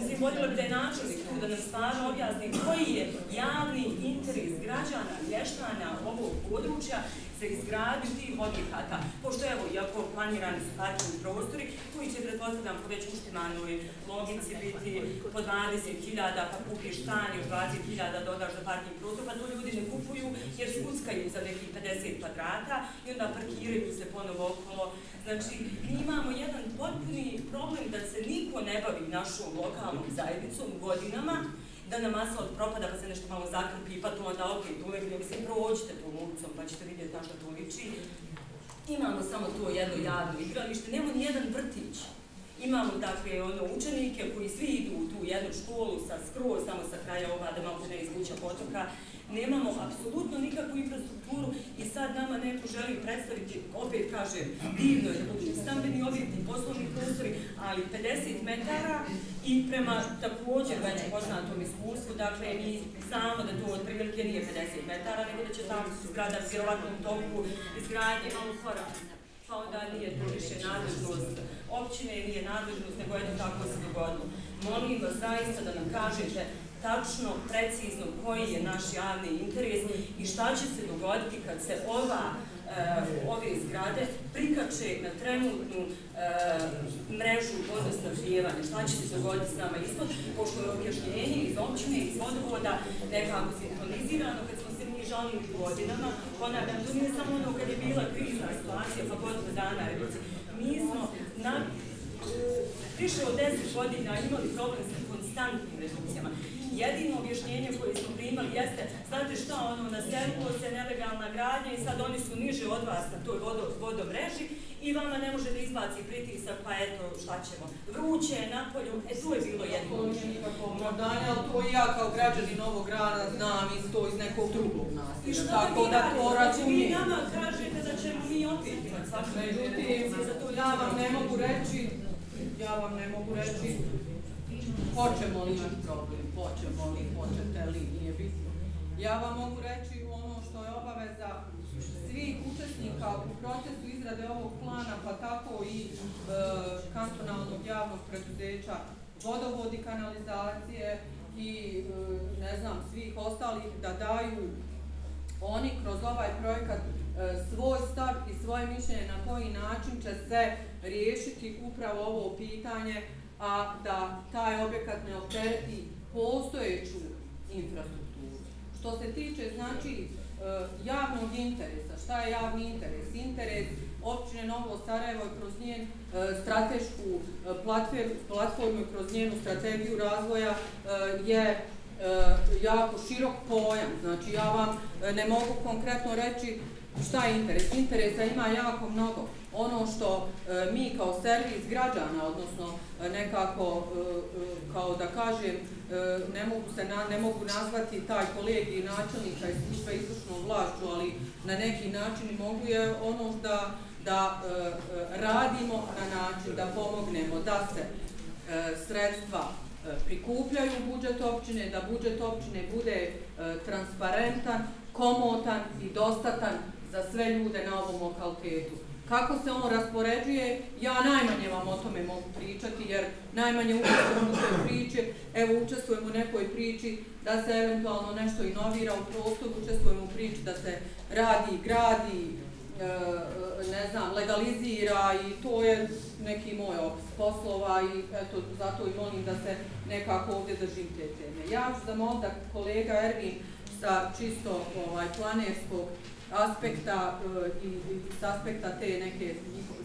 S10: mislim, vodila bi da je načelnik tu da nam stvarno objasni koji je javni interes građana, vještanja ovog područja za izgradnju tih objekata. Pošto evo, iako planirani su parking prostori, koji će, pretpostavljam, po već uštimanoj logici biti po 20.000, pa kupiš stan i 20.000 dodaš za parking prostor, pa to ljudi ne kupuju jer skuckaju za nekih 50 kvadrata i onda parkiraju se ponovo okolo. Znači, mi imamo jedan potpuni problem da se niko ne bavi našom lokalnom zajednicom godinama, da nam asfalt propada pa se nešto malo zakrpi, pa to onda opet ulegne, mislim, prođite tom ulicom pa ćete vidjeti na što to liči. Imamo samo to jedno javno igralište, nemamo ni jedan vrtić. Imamo takve ono učenike koji svi idu u tu jednu školu sa skroz samo sa kraja ova da malo ne izvuća potoka nemamo apsolutno nikakvu infrastrukturu i sad nama neko želi predstaviti, opet kaže, divno je da budu stambeni objekti, poslovni prostori, ali 50 metara i prema također već poznatom iskustvu, dakle mi znamo da to otprilike nije 50 metara, nego da će tamo zgrada vjerovatno u toku izgradnje malo skora pa onda nije to više nadležnost općine, nije nadležnost, nego eto tako se dogodilo. Molim vas zaista da nam kažete tačno, precizno koji je naš javni interes i šta će se dogoditi kad se ova uh, ove zgrade prikače na trenutnu uh, mrežu vodosnabdijevanja. Šta će se dogoditi s nama ispod, pošto je objašnjenje iz općine, iz vodovoda nekako sintonizirano, kad smo se mi žalili godinama, ponavljam, to nije samo ono kad je bila krizna situacija, pa godinu dana, mi smo više od 10 godina imali problem sa konstantnim redukcijama jedino objašnjenje koje smo primali jeste, znate šta, ono, naselilo se nelegalna gradnja i sad oni su niže od vas na toj vodo, vodomreži i vama ne može da izbaci pritisak, pa eto, šta ćemo. Vruće je napolju, e, tu je bilo jedno objašnjenje. Opravdanje, ali to i ja kao građani Novog grada znam isto iz nekog drugog nasilja. Tako da to razumijem. Vi nama kažete da ćemo mi opet imati svakog Međutim, to ja vam ne mogu reći, ja vam ne mogu reći, hoćemo li imati problem, hoćemo li, hoćete li, nije bitno.
S2: Ja vam mogu reći ono što je obaveza svih učesnika u procesu izrade ovog plana, pa tako i e, kantonalnog javnog preduzeća vodovodi kanalizacije i e, ne znam svih ostalih da daju oni kroz ovaj projekat e, svoj stav i svoje mišljenje na koji način će se riješiti upravo ovo pitanje, a da taj objekat ne optereti postojeću infrastrukturu. Što se tiče, znači, e, javnog interesa, šta je javni interes? Interes općine Novo Sarajevo kroz njen e, stratešku platformu kroz njenu strategiju razvoja je E, jako širok pojam. Znači, ja vam e, ne mogu konkretno reći šta je interes. Interesa ima jako mnogo. Ono što e, mi kao servis građana, odnosno nekako, kao da kažem, ne mogu se na, ne mogu nazvati taj kolegij načelnika i službe izvršnom vlašću, ali na neki način mogu je ono da, da radimo na način da pomognemo da se sredstva prikupljaju budžet općine, da budžet općine bude e, transparentan, komotan i dostatan za sve ljude na ovom lokalitetu. Kako se on raspoređuje, ja najmanje vam o tome mogu pričati, jer najmanje učestvujem u toj priči, evo učestvujem u nekoj priči da se eventualno nešto inovira u prostoru, učestvujem u priči da se radi, gradi, E, ne znam, legalizira i to je neki moj opis poslova i eto, zato i molim da se nekako ovdje držim te teme. Ja ću zamoliti kolega Ervin sa čisto ovaj, planerskog aspekta e, i, i s aspekta te neke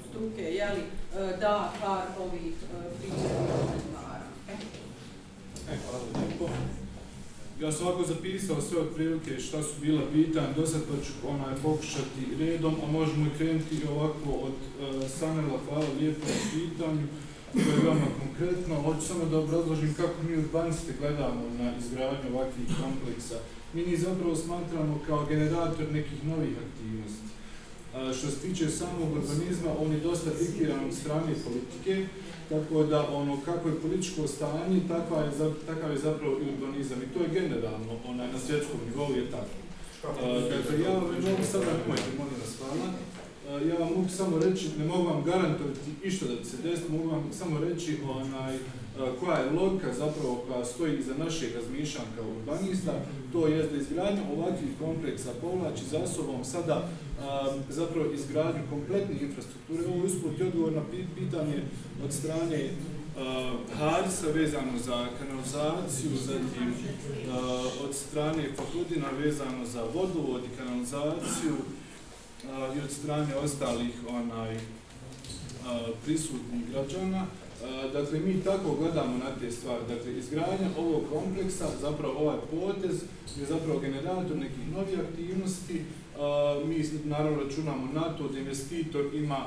S2: struke, jeli, e, da par ovih e, komentara.
S1: E, hvala lijepo. Ja sam ovako zapisao sve otprilike šta su bila pitanja, do sad pa ću onaj pokušati redom, a možemo i krenuti ovako od e, Sanela, hvala lijepo na pitanju, koje je veoma konkretno. Hoću samo da obrazložim kako mi urbanisti gledamo na izgradnju ovakvih kompleksa mi ni zapravo smatramo kao generator nekih novih aktivnosti. Što se tiče samog urbanizma, on je dosta diktiran od strane politike, tako da ono kako je političko stanje, takva je, takav je zapravo i urbanizam. I to je generalno onaj, na svjetskom nivou je tako. Dakle, ja vam mogu sada, mojte, molim vas, hvala. Ja vam mogu samo reći, ne mogu vam garantovati išta da se desi, mogu vam samo reći onaj, koja je logika zapravo koja stoji iza našeg razmišljanja kao urbanista, to je da izgradnja ovakvih kompleksa povlači za sobom sada a, zapravo izgradnju kompletne infrastrukture. Ovo je usput i odgovor na pitanje od strane Harisa vezano za kanalizaciju, zatim a, od strane Fakludina vezano za vodovod i kanalizaciju i od strane ostalih onaj, a, prisutnih građana. Dakle, mi tako gledamo na te stvari. Dakle, izgradnja ovog kompleksa, zapravo ovaj potez, je zapravo generator nekih novih aktivnosti. Mi naravno računamo na to da investitor ima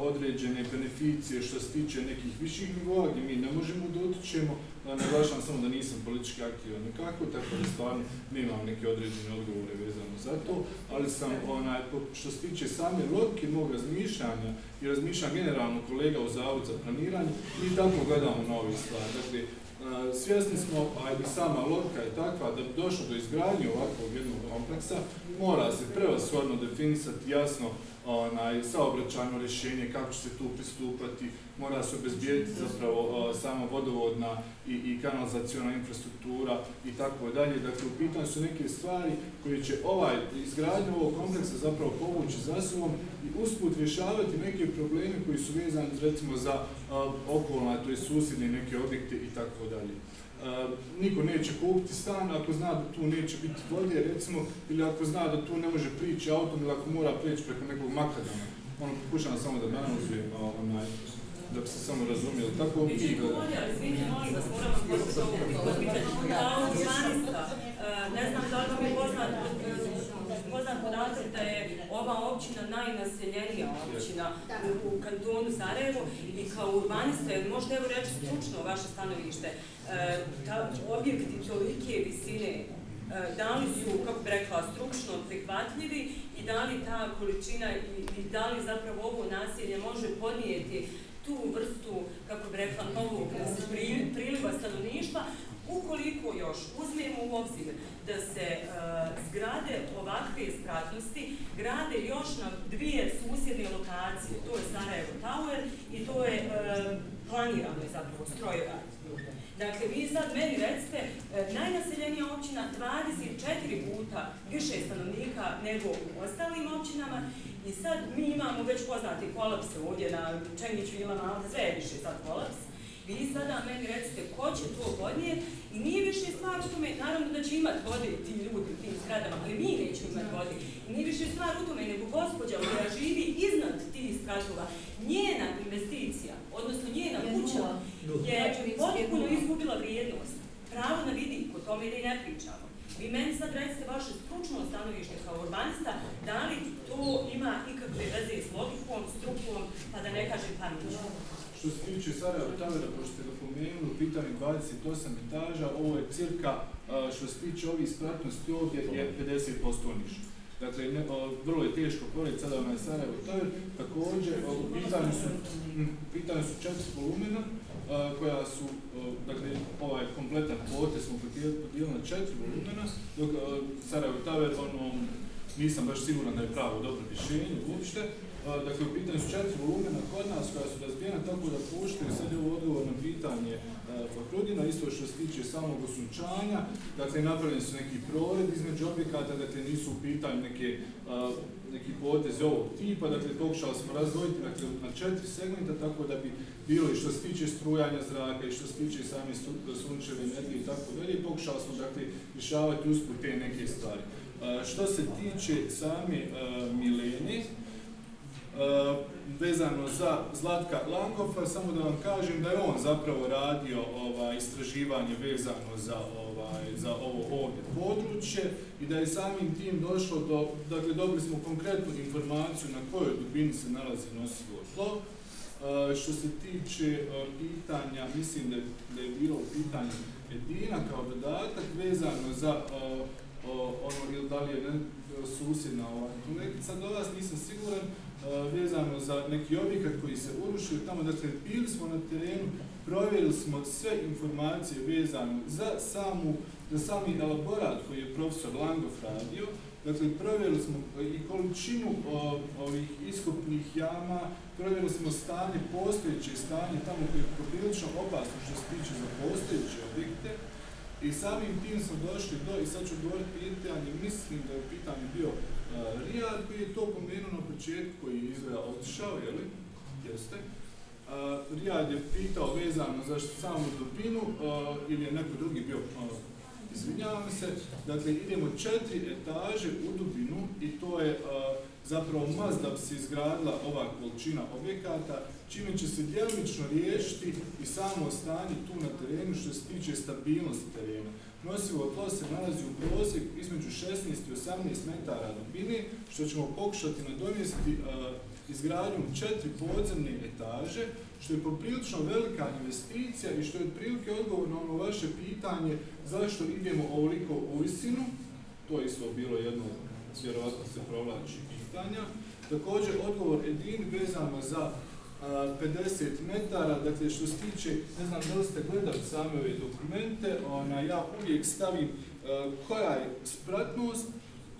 S1: određene beneficije što se tiče nekih viših nivoa gdje mi ne možemo da utičemo. Naglašam samo da nisam politički aktivan nikako, tako da stvarno nemam neke određene odgovore vezano za to, ali sam, onaj, što se tiče same logike mog razmišljanja i razmišljanja generalno kolega u Zavod za planiranje, mi tako gledamo na ove stvari. Dakle, svjesni smo, a i sama logika je takva, da bi došlo do izgradnje ovakvog jednog kompleksa, mora se prevashodno definisati jasno onaj, saobraćajno rješenje, kako će se tu pristupati, mora se obezbijediti zapravo samo vodovodna i, i kanalizacijona infrastruktura i tako dalje. Dakle, u pitanju su neke stvari koje će ovaj izgradnju ovog kompleksa zapravo povući za sobom i usput rješavati neke probleme koji su vezani recimo za okolna, to je susjedne neke objekte i tako dalje. Niko neće kupiti stan ako zna da tu neće biti vode, recimo, ili ako zna da tu ne može prići autom ili ako mora prići preko nekog makadama. Ono, pokušavam samo da nanozujem, onaj, da bi se samo razumijeli. Tako mi
S10: i gledamo. Ne znam da li vam je poznat, poznat podatak da je ova općina najnaseljenija općina u, u kantonu Sarajevo i kao urbanista, možete evo reći stručno vaše stanovište, e, ta, objekti tolike visine e, da li su, kako bi rekla, stručno prihvatljivi i da li ta količina i, i da li zapravo ovo nasilje može podnijeti tu vrstu, kako bi rekla, novog priliva stanovništva, ukoliko još uzmemo u obzir da se e, zgrade ovakve spratnosti grade još na dvije susjedne lokacije, to je Sarajevo Tower i to je uh, planirano je zapravo strojeva. Dakle, vi sad meni recite, e, najnaseljenija općina 24 puta više stanovnika nego u ostalim općinama i sad mi imamo već poznati kolaps ovdje na Čengiću, Ilama, sve je više sad kolaps. Vi sada meni recite ko će to podnijeti i nije više stvar u tome, naravno da će imati vode ti ljudi u tim zgradama, ali mi nećemo imati vode. I nije više stvar u tome, nego gospođa koja živi iznad tih zgradova, njena investicija, odnosno njena kuća, je potpuno izgubila vrijednost. Pravo na vidi, o tome da i ne pričamo. Vi meni sad recite vaše stručno stanovište kao urbanista, da li to ima ikakve veze s logikom, strukom, pa da ne kažem pametno?
S1: Što se tiče Sarajeva Tavera, pošto ste ga pomenuli, pitanje pitanju 28 etaža, ovo je cirka, što se tiče ovih spratnosti ovdje, je 50% niže. Dakle, ne, o, vrlo je teško pored sada na Sarajevo Taver. Također, u pitanju su, pitanju su četiri volumena, a, koja su, a, dakle, ovaj kompletan pote smo podijelili na četiri volumena, dok a, Sarajevo Taver, ono, nisam baš siguran da je pravo dobro rješenje uopšte, dakle, u pitanju su četiri volumena kod nas koja su razbijena tako da puštaju sad je ovo odgovor na pitanje e, Fakrudina, isto što se tiče samog osunčanja, dakle, napravljeni su neki prored između objekata, dakle, nisu u pitanju neke, e, neki poteze ovog tipa, dakle, pokušali smo razdvojiti dakle, na četiri segmenta, tako da bi bilo i što se tiče strujanja zraka i što se tiče same sunčeve energije i tako dalje, pokušali smo, dakle, rješavati usput te neke stvari. E, što se tiče same uh, Milene, Eh, vezano za Zlatka Langofa, samo da vam kažem da je on zapravo radio ovaj istraživanje vezano za ovaj za ovo ovdje područje i da je samim tim došlo do dakle dobili smo konkretnu informaciju na kojoj dubini se nalazi nosivo tlo. Uh, što se tiče uh, pitanja, mislim da, da je bilo pitanje Edina kao dodatak vezano za uh, ono ili da li je ne, susjedna ova kolegica do vas, nisam siguran, vezano za neki objekat koji se urušio tamo, dakle, bili smo na terenu, provjerili smo sve informacije vezano za samu, za sami elaborat koji je profesor Langov radio, dakle, provjerili smo e, i količinu o, ovih iskopnih jama, provjerili smo stanje, postojeće stanje tamo koje je poprilično opasno što se tiče za postojeće objekte, I samim tim smo došli do, i sad ću govoriti pitanje, mislim da je pitanje bio Rijad koji je to pomenuo na početku koji je Izrael otišao, jeli? Jeste. Uh, Rijad je pitao vezano za samu dubinu uh, ili je neko drugi bio, uh, izvinjavam se, dakle idemo četiri etaže u dubinu i to je uh, zapravo Mazda bi se izgradila ova količina objekata, čime će se djelomično riješiti i samo stanje tu na terenu što se tiče stabilnosti terena. Nosivo tlo se nalazi u prosjek između 16 i 18 metara dubine, što ćemo pokušati nadomjestiti uh, izgradnjom četiri podzemne etaže, što je poprilično velika investicija i što je otprilike odgovor na ono vaše pitanje zašto idemo ovoliko u visinu, to je isto bilo jedno, vjerovatno se provlači pitanja. Također, odgovor Edin vezano za 50 metara, dakle što se tiče, ne znam da li ste gledali same ove dokumente, ona, ja uvijek stavim e, koja je spratnost,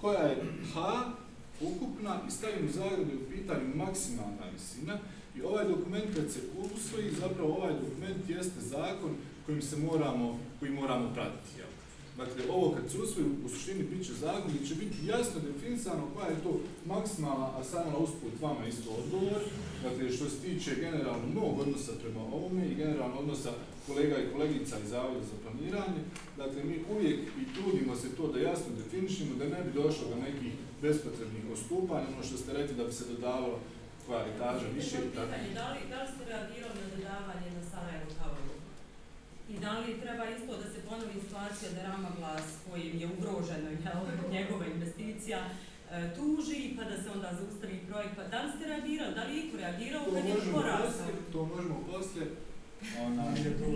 S1: koja je H, ukupna i stavim u zagradu u pitanju maksimalna visina i ovaj dokument kad se usvoji, zapravo ovaj dokument jeste zakon kojim se moramo, koji moramo pratiti. Jel? Dakle, ovo kad se usvoji, u suštini bit će zakon gdje će biti jasno definisano koja je to maksimalna, a samo na usput vama isto odgovor, dakle, što se tiče generalno mnog odnosa prema ovome i generalno odnosa kolega i kolegica iz Zavoda za planiranje, dakle, mi uvijek i trudimo se to da jasno definišemo, da ne bi došlo do nekih bespotrebnih ostupanja, ono što ste rekli da bi se dodavalo koja etaža više i tako.
S10: Da li, da li ste reagirali na dodavanje? I da li treba isto da se ponovi situacija da Rama Glas kojim je ugroženo jel, njegova investicija e, tuži pa da se onda zaustavi projekt? Pa da li ste reagirali? Da li je iko reagirao kad je porastao?
S1: To možemo poslije.
S10: Ona...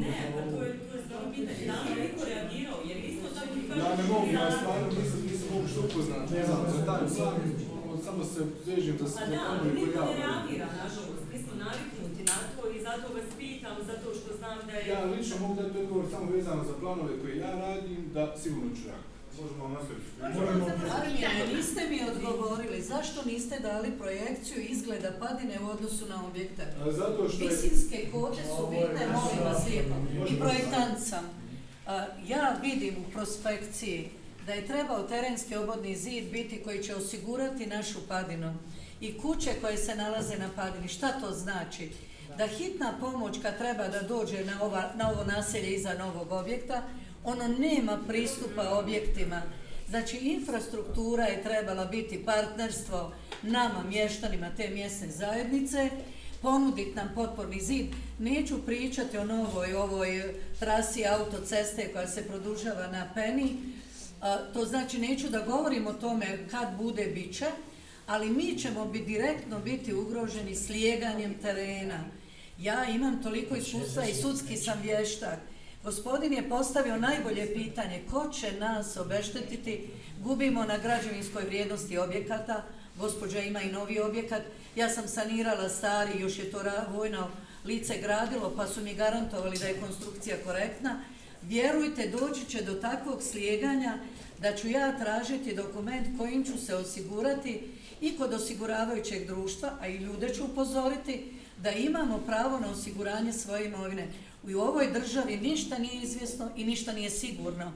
S10: Ne, pa to je, to je stvarno pitanje. Da li je iko reagirao? Jer isto tako...
S1: Ja ne mogu, ja stvarno nisam, nisam mogu što upoznat. Ne znam, za taj sam samo se vežem za
S10: sve pa da, ali niko ne reagira, nažalost, naviknuti na to i zato vas pitam, zato što znam da je...
S1: Ja lično mogu dati odgovor samo vezano za planove koje ja radim, da sigurno ću
S3: Možemo nastaviti. Ali niste mi odgovorili, zašto niste dali projekciju izgleda padine u odnosu na objekte?
S1: Zato što
S3: je... Visinske kote su bitne, molim vas lijepo. I projektant sam. Ja vidim u prospekciji da je trebao terenski obodni zid biti koji će osigurati našu padinu i kuće koje se nalaze na padini. Šta to znači? Da hitna pomoć kad treba da dođe na, ova, na ovo naselje iza novog objekta, ono nema pristupa objektima. Znači, infrastruktura je trebala biti partnerstvo nama, mještanima te mjesne zajednice, ponuditi nam potporni zid. Neću pričati o novoj ovoj trasi autoceste koja se produžava na Peni. to znači, neću da govorim o tome kad bude biće, ali mi ćemo bi direktno biti ugroženi slijeganjem terena. Ja imam toliko iskustva i sudski sam vještak. Gospodin je postavio najbolje pitanje, ko će nas obeštetiti, gubimo na građevinskoj vrijednosti objekata, gospođa ima i novi objekat, ja sam sanirala stari, još je to vojno lice gradilo, pa su mi garantovali da je konstrukcija korektna, vjerujte, doći će do takvog slijeganja da ću ja tražiti dokument kojim ću se osigurati i kod osiguravajućeg društva, a i ljude ću upozoriti da imamo pravo na osiguranje svoje imovine. U ovoj državi ništa nije izvjesno i ništa nije sigurno.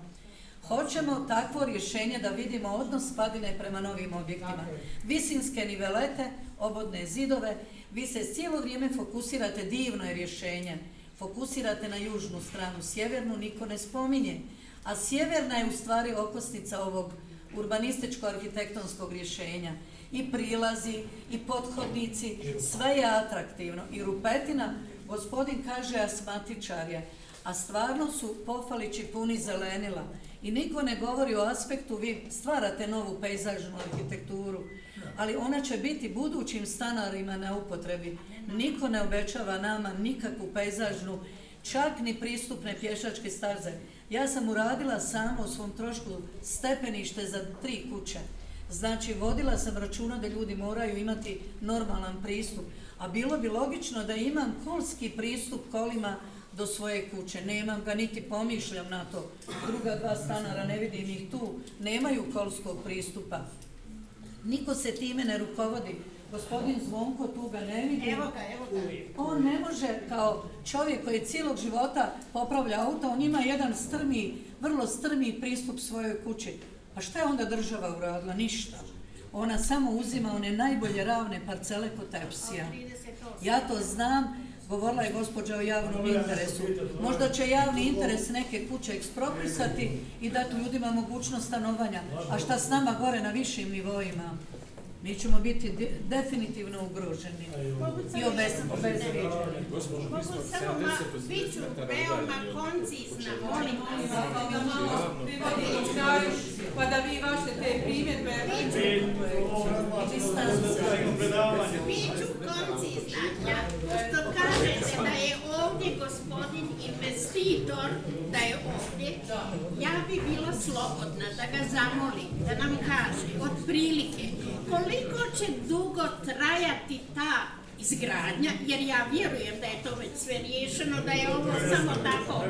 S3: Hoćemo takvo rješenje da vidimo odnos padine prema novim objektima. Visinske nivelete, obodne zidove, vi se cijelo vrijeme fokusirate, divno je rješenje, fokusirate na južnu stranu, sjevernu niko ne spominje, a sjeverna je u stvari okosnica ovog urbanističko-arhitektonskog rješenja. I prilazi, i pothodnici, sve je atraktivno. I rupetina Gospodin kaže asmatičar je, a stvarno su pofalići puni zelenila. I niko ne govori o aspektu, vi stvarate novu pejzažnu arhitekturu, ali ona će biti budućim stanarima na upotrebi. Niko ne obećava nama nikakvu pejzažnu, čak ni pristupne pješačke staze. Ja sam uradila samo u svom trošku stepenište za tri kuće. Znači, vodila sam računa da ljudi moraju imati normalan pristup a bilo bi logično da imam kolski pristup kolima do svoje kuće. Nemam ga niti pomišljam na to. Druga dva stanara, ne vidim ih tu, nemaju kolskog pristupa. Niko se time ne rukovodi. Gospodin Zvonko tu ga ne vidi.
S9: Evo ga, evo ga.
S3: On ne može kao čovjek koji cijelog života popravlja auto, on ima jedan strmi, vrlo strmi pristup svojoj kući. A šta je onda država uradila? Ništa ona samo uzima one najbolje ravne parcele kod tepsija. Ja to znam, govorila je gospođa o javnom interesu. Možda će javni interes neke kuće ekspropisati i dati ljudima mogućnost stanovanja. A šta s nama gore na višim nivoima? Mi ćemo biti de, definitivno ugroženi i obezvrijeđeni.
S9: Mogu samo ma, bit ću veoma koncizna, molim
S2: Pa da vi vaše te primjedbe...
S9: Bit ću koncizna, ja, što kažete da je ovdje gospodin investitor, da je ovdje, ja bi bila slobodna da ga zamolim, da nam kaže, od prilike, koliko će dugo trajati ta izgradnja, jer ja vjerujem da je to već sve riješeno, da je ovo samo tako.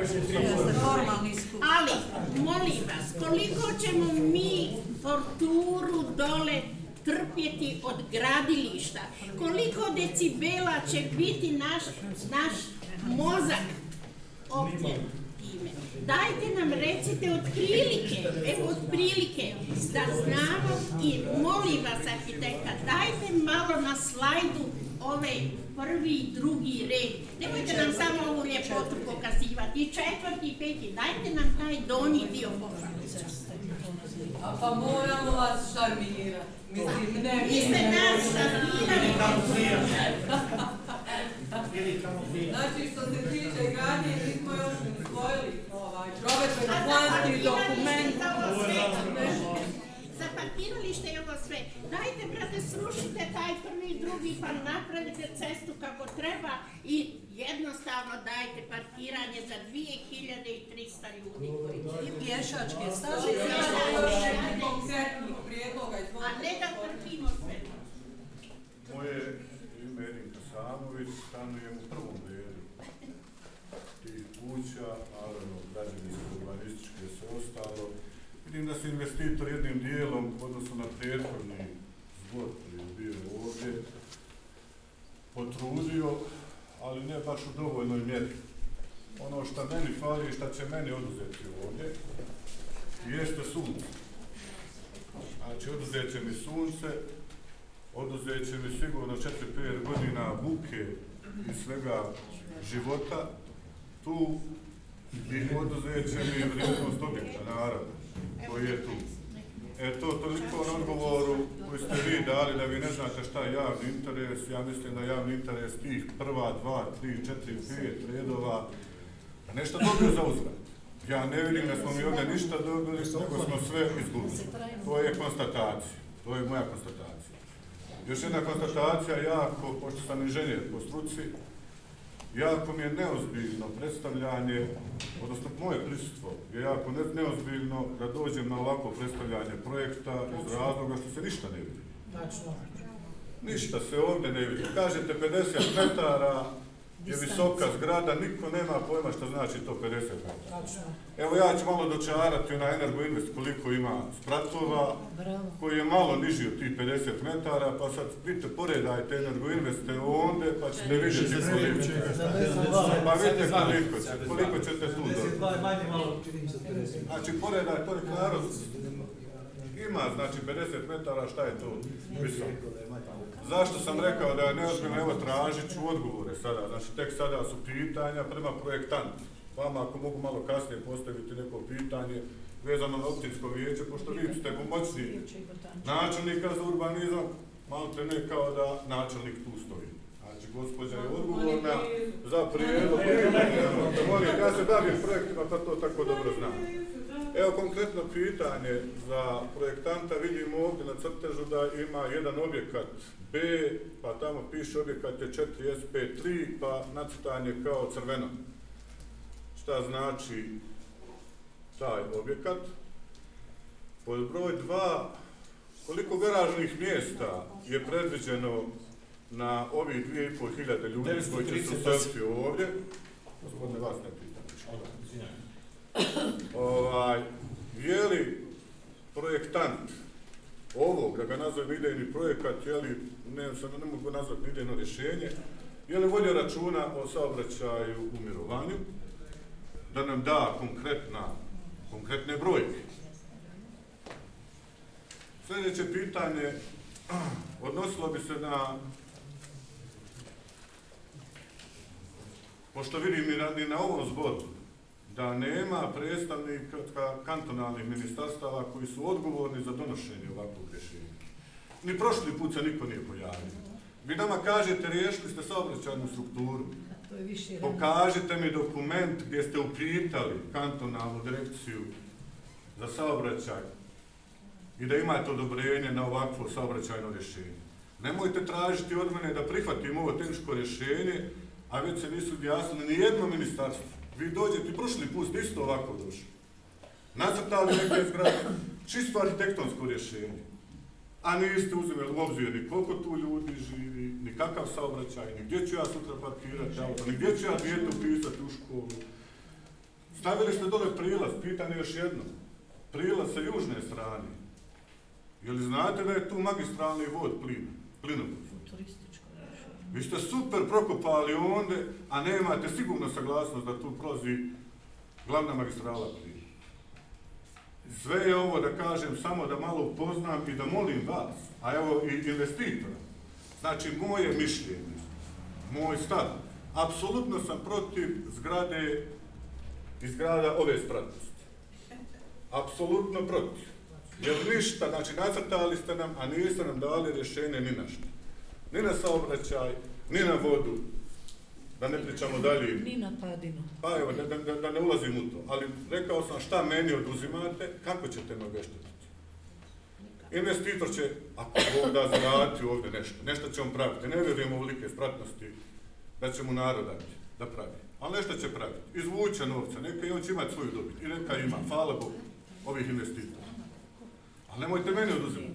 S9: Ali, molim vas, koliko ćemo mi torturu dole trpjeti od gradilišta, koliko decibela će biti naš, naš mozak opljen dajte nam recite od prilike, evo od prilike, da znamo i molim vas arhitekta, dajte malo na slajdu ove prvi i drugi red. Nemojte nam samo ovu ljepotu pokazivati. I četvrti i peti, dajte nam taj donji dio pokazati.
S2: A pa moramo vas šarmirati. Mislim, ne,
S9: Vi ste nas šarmirali.
S2: Znači, što se tiče gradnje, nismo još usvojili ovaj provedbeno planski dokument.
S9: Za parkiralište je ovo sve. Dajte, brate, srušite taj prvi i drugi, pa napravite cestu kako treba i jednostavno dajte parkiranje za 2300 ljudi koji.
S3: I pješačke staze.
S9: A ne da trpimo sve.
S11: Moje ime Edin Kasamović, stanujem u prvom redu tih kuća, naravno građevinsko, urbanističke, sve ostalo. Vidim da se investitor jednim dijelom, odnosno na prethodni zbor koji je bio ovdje, potrudio, ali ne baš u dovoljnoj mjeri. Ono što meni fali i što će meni oduzeti ovdje, jeste sunce. Znači, oduzet će mi sunce, oduzet će mi sigurno 4-5 godina buke i svega života, tu i oduzet će mi vrijednost objekta, naroda koji je tu. E to toliko na odgovoru koji ste vi dali da vi ne znate šta je javni interes, ja mislim da javni interes tih prva, dva, tri, četiri, pet redova, pa nešto dobio za uzvrat. Ja ne vidim da smo mi ovdje ništa dobili, nego smo sve izgubili. To je konstatacija. To je moja konstatacija. Još jedna konstatacija, jako, pošto sam inženjer po struci, jako mi je neozbiljno predstavljanje, odnosno moje prisutstvo je jako ne, neozbiljno da dođem na ovako predstavljanje projekta iz razloga što se ništa ne vidi. Ništa se ovdje ne vidi. Kažete 50 metara, je visoka zgrada, niko nema pojma što znači to 50 metara. Evo ja ću malo dočarati na Energo Invest koliko ima spratova, koji je malo niži od tih 50 metara, pa sad vidite, poredajte Energo Investe onda, pa ćete vidjeti koliko će. Pa vidite koliko će, koliko ćete tu dobiti. Znači, poredaj, to je narod, ima, znači 50 metara, šta je to? Visoko? Zašto sam rekao da je neozbiljno, evo tražit ću odgovore sada, znači tek sada su pitanja prema projektantu. Vama ako mogu malo kasnije postaviti neko pitanje vezano na optinsko vijeće, pošto vi ste pomoćni načelnika za urbanizam, malo te ne kao da načelnik tu stoji. Znači, gospođa je odgovorna za prijedlog. Ja se bavim projektima, pa to tako dobro znam. Evo konkretno pitanje za projektanta, vidimo ovdje na crtežu da ima jedan objekat B, pa tamo piše objekat je 4SP3, pa nacrtanje kao crveno. Šta znači taj objekat? Pod broj 2, koliko garažnih mjesta je predviđeno na ovih 2500 ljudi koji će se useliti ovdje? Gospodine, vas ne pitam. Je li projektant. Ovog, da ga nazovem idejni projekat, je li, ne, sam ne mogu nazvati idejno rješenje, je li volio računa o saobraćaju u mirovanju, da nam da konkretna, konkretne brojke. Sljedeće pitanje <clears throat> odnosilo bi se na pošto vidim i na, i na ovom zboru, da nema predstavnika kantonalnih ministarstava koji su odgovorni za donošenje ovakvog rješenja. Ni prošli put se niko nije pojavio. Vi nama kažete, riješili ste saobraćajnu strukturu. Pokažite mi dokument gdje ste upitali kantonalnu direkciju za saobraćaj i da imate odobrenje na ovakvo saobraćajno rješenje. Nemojte tražiti od mene da prihvatim ovo tehničko rješenje, a već se nisu jasnili ni jedno ministarstvo. Vi dođete i prošli put isto ovako došli. Nacrtali neke zgrade, čisto arhitektonsko rješenje. A niste uzimali u obzir ni koliko tu ljudi živi, ni kakav saobraćaj, ni gdje ću ja sutra parkirati auto, ni gdje ću ja djetu pisati u školu. Stavili ste dole prilaz, pitanje još jedno. Prilaz sa južne strane. Je li znate da je tu magistralni vod plina? Plinovod. Vi ste super prokopali onda, a nemate sigurno saglasnost da tu prolazi glavna magistrala prije. Sve je ovo da kažem samo da malo upoznam i da molim vas, a evo i investitora. Znači, moje mišljenje, moj stav, apsolutno sam protiv zgrade i zgrada ove spratnosti. Apsolutno protiv. Jer ništa, znači nacrtali ste nam, a niste nam dali rješenje ni na što ni na saobraćaj, ni na vodu, da ne pričamo dalje.
S3: Ni na padinu.
S11: Pa evo, da, da, da ne ulazim u to. Ali rekao sam šta meni oduzimate, kako ćete me obeštetiti? Investitor će, ako Bog da zaraditi ovdje nešto, nešto će on praviti. Ne vjerujem velike spratnosti da će mu narodati da pravi. Ali nešto će praviti. Izvuće novca, neka i on će imati svoju dobit. I neka ima, hvala Bogu, ovih investitora. Ali nemojte meni oduzimati.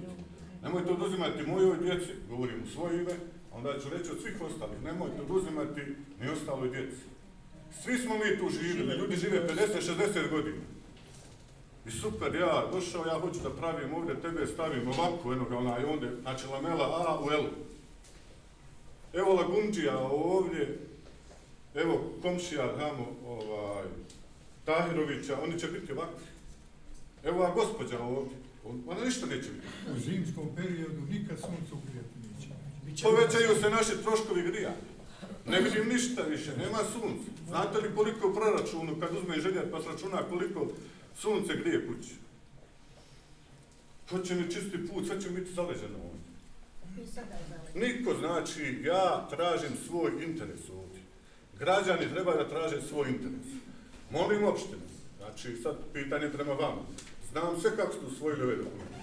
S11: Nemojte oduzimati mojoj djeci, govorim u svoje ime, onda ću reći od svih ostalih, nemojte oduzimati ni ostaloj djeci. Svi smo mi tu živjeli, ljudi žive 50-60 godina. I super, ja došao, ja hoću da pravim ovdje, tebe stavim ovako, eno ga onaj onda, znači lamela A u L. Evo Lagunđija ovdje, evo komšija tamo, ovaj, Tahirovića, oni će biti ovakvi. Evo a gospođa ovdje, ona ništa neće biti.
S12: U zimskom periodu nikad sunce ugrijati neće.
S11: Povećaju se naši troškovi grija. Ne vidim ništa više, nema sunca. Znate li koliko u proračunu, kad uzme željat pa računa koliko sunce grije kući? Ko će mi čisti put, sve će biti zaleženo ovdje. Niko znači, ja tražim svoj interes ovdje. Građani treba da traže svoj interes. Molim opštine, znači sad pitanje prema vama. Znam sve kako ste usvojili ove dokumente.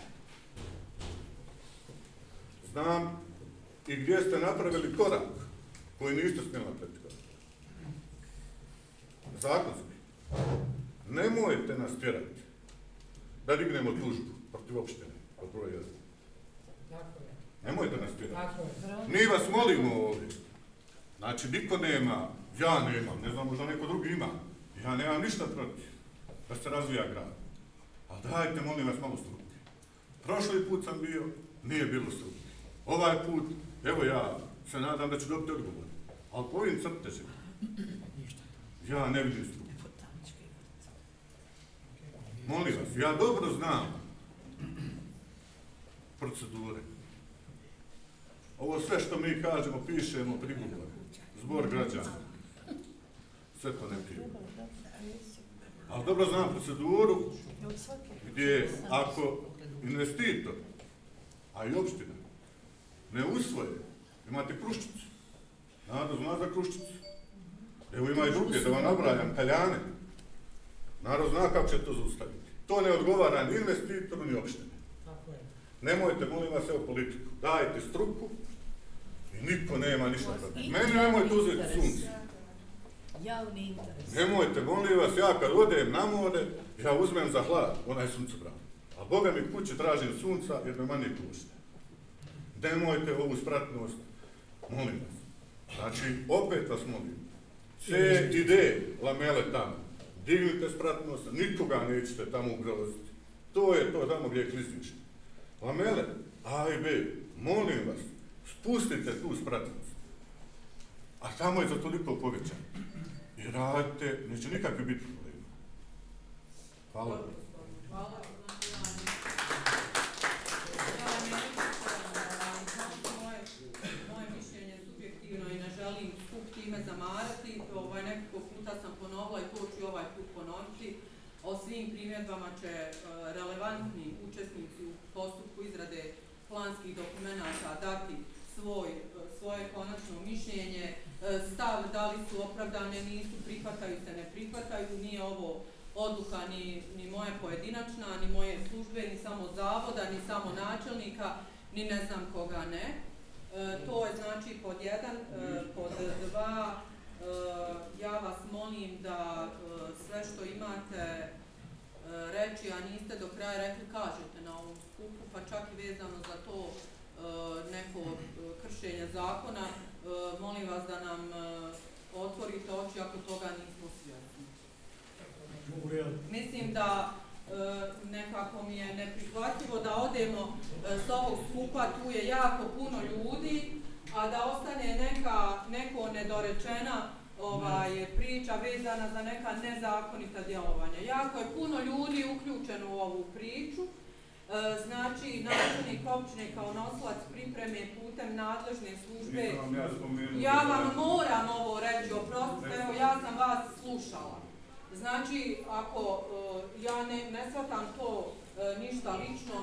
S11: Znam i gdje ste napravili korak koji niste smjeli napraviti korak. Zakonski. Nemojte nas tjerati da dignemo tužbu protiv opštine od broja jedan. Nemojte nas tjerati. Mi vas molimo ovdje. Znači, niko nema, ja nemam, ne znam, možda neko drugi ima. Ja nemam ništa protiv da se razvija grad. Ali dajte, molim vas, malo struke. Prošli put sam bio, nije bilo struke. Ovaj put, evo ja se nadam da ću dobiti odgovor. Ali po ovim crtežima, ja ne vidim struke. Molim vas, ja dobro znam procedure. Ovo sve što mi kažemo, pišemo, prigovore, zbor građana. Sve to ne pije. Ali dobro znam proceduru gdje ako investitor, a i opština, ne usvoje, imate kruščicu. Nada zna za kruščicu. Evo ima i druge, da vam nabrajam, kaljane. Narod zna kako će to zaustaviti. To ne odgovara ni investitoru, ni opštini. Nemojte, molim vas, evo politiku. Dajte struku i niko nema ništa protiv. Meni nemojte uzeti sunce.
S3: Javni interes.
S11: Nemojte, molim vas, ja kad odem na more, ja uzmem za hlad, onaj suncobran. A Boga mi kuće tražim sunca jer me manje kušte. Nemojte ovu spratnost, molim vas. Znači, opet vas molim. C i D, lamele tamo. Dignite spratnost, nikoga nećete tamo ugroziti. To je to tamo gdje je klizište. Lamele, A i B, molim vas, spustite tu spratnost. A tamo je za toliko povećan. Radite, neće nikakve biti problema. Hvala.
S2: Hvala. Moje mišljenje je subjektivno i ne želim skup time zamarati. Ovaj, nekoliko puta sam ponovila i to ću ovaj put ponoviti. O svim primjedbama će e, relevantni učesnici u postupku izrade planskih dokumenta dati svoj, e, svoje konačno mišljenje, E, stav da li su opravdane, nisu, prihvataju se, ne prihvataju, nije ovo odluka ni, ni moje pojedinačna, ni moje službe, ni samo zavoda, ni samo načelnika, ni ne znam koga ne. E, to je znači pod jedan, e, pod dva, e, ja vas molim da e, sve što imate e, reći, a niste do kraja rekli, kažete na ovom skupu, pa čak i vezano za to e, neko kršenje zakona, molim vas da nam e, otvorite oči ako toga nismo svjesni. Mislim da e, nekako mi je neprihvatljivo da odemo e, s ovog skupa, tu je jako puno ljudi, a da ostane neka, neko nedorečena ovaj, priča vezana za neka nezakonita djelovanja. Jako je puno ljudi uključeno u ovu priču, e, znači načelnik općine kao noslac pripreme putem nadležne službe. Ja vam moram ovo reći, oprostite, evo ja sam vas slušala. Znači, ako uh, ja ne, ne shvatam to uh, ništa lično,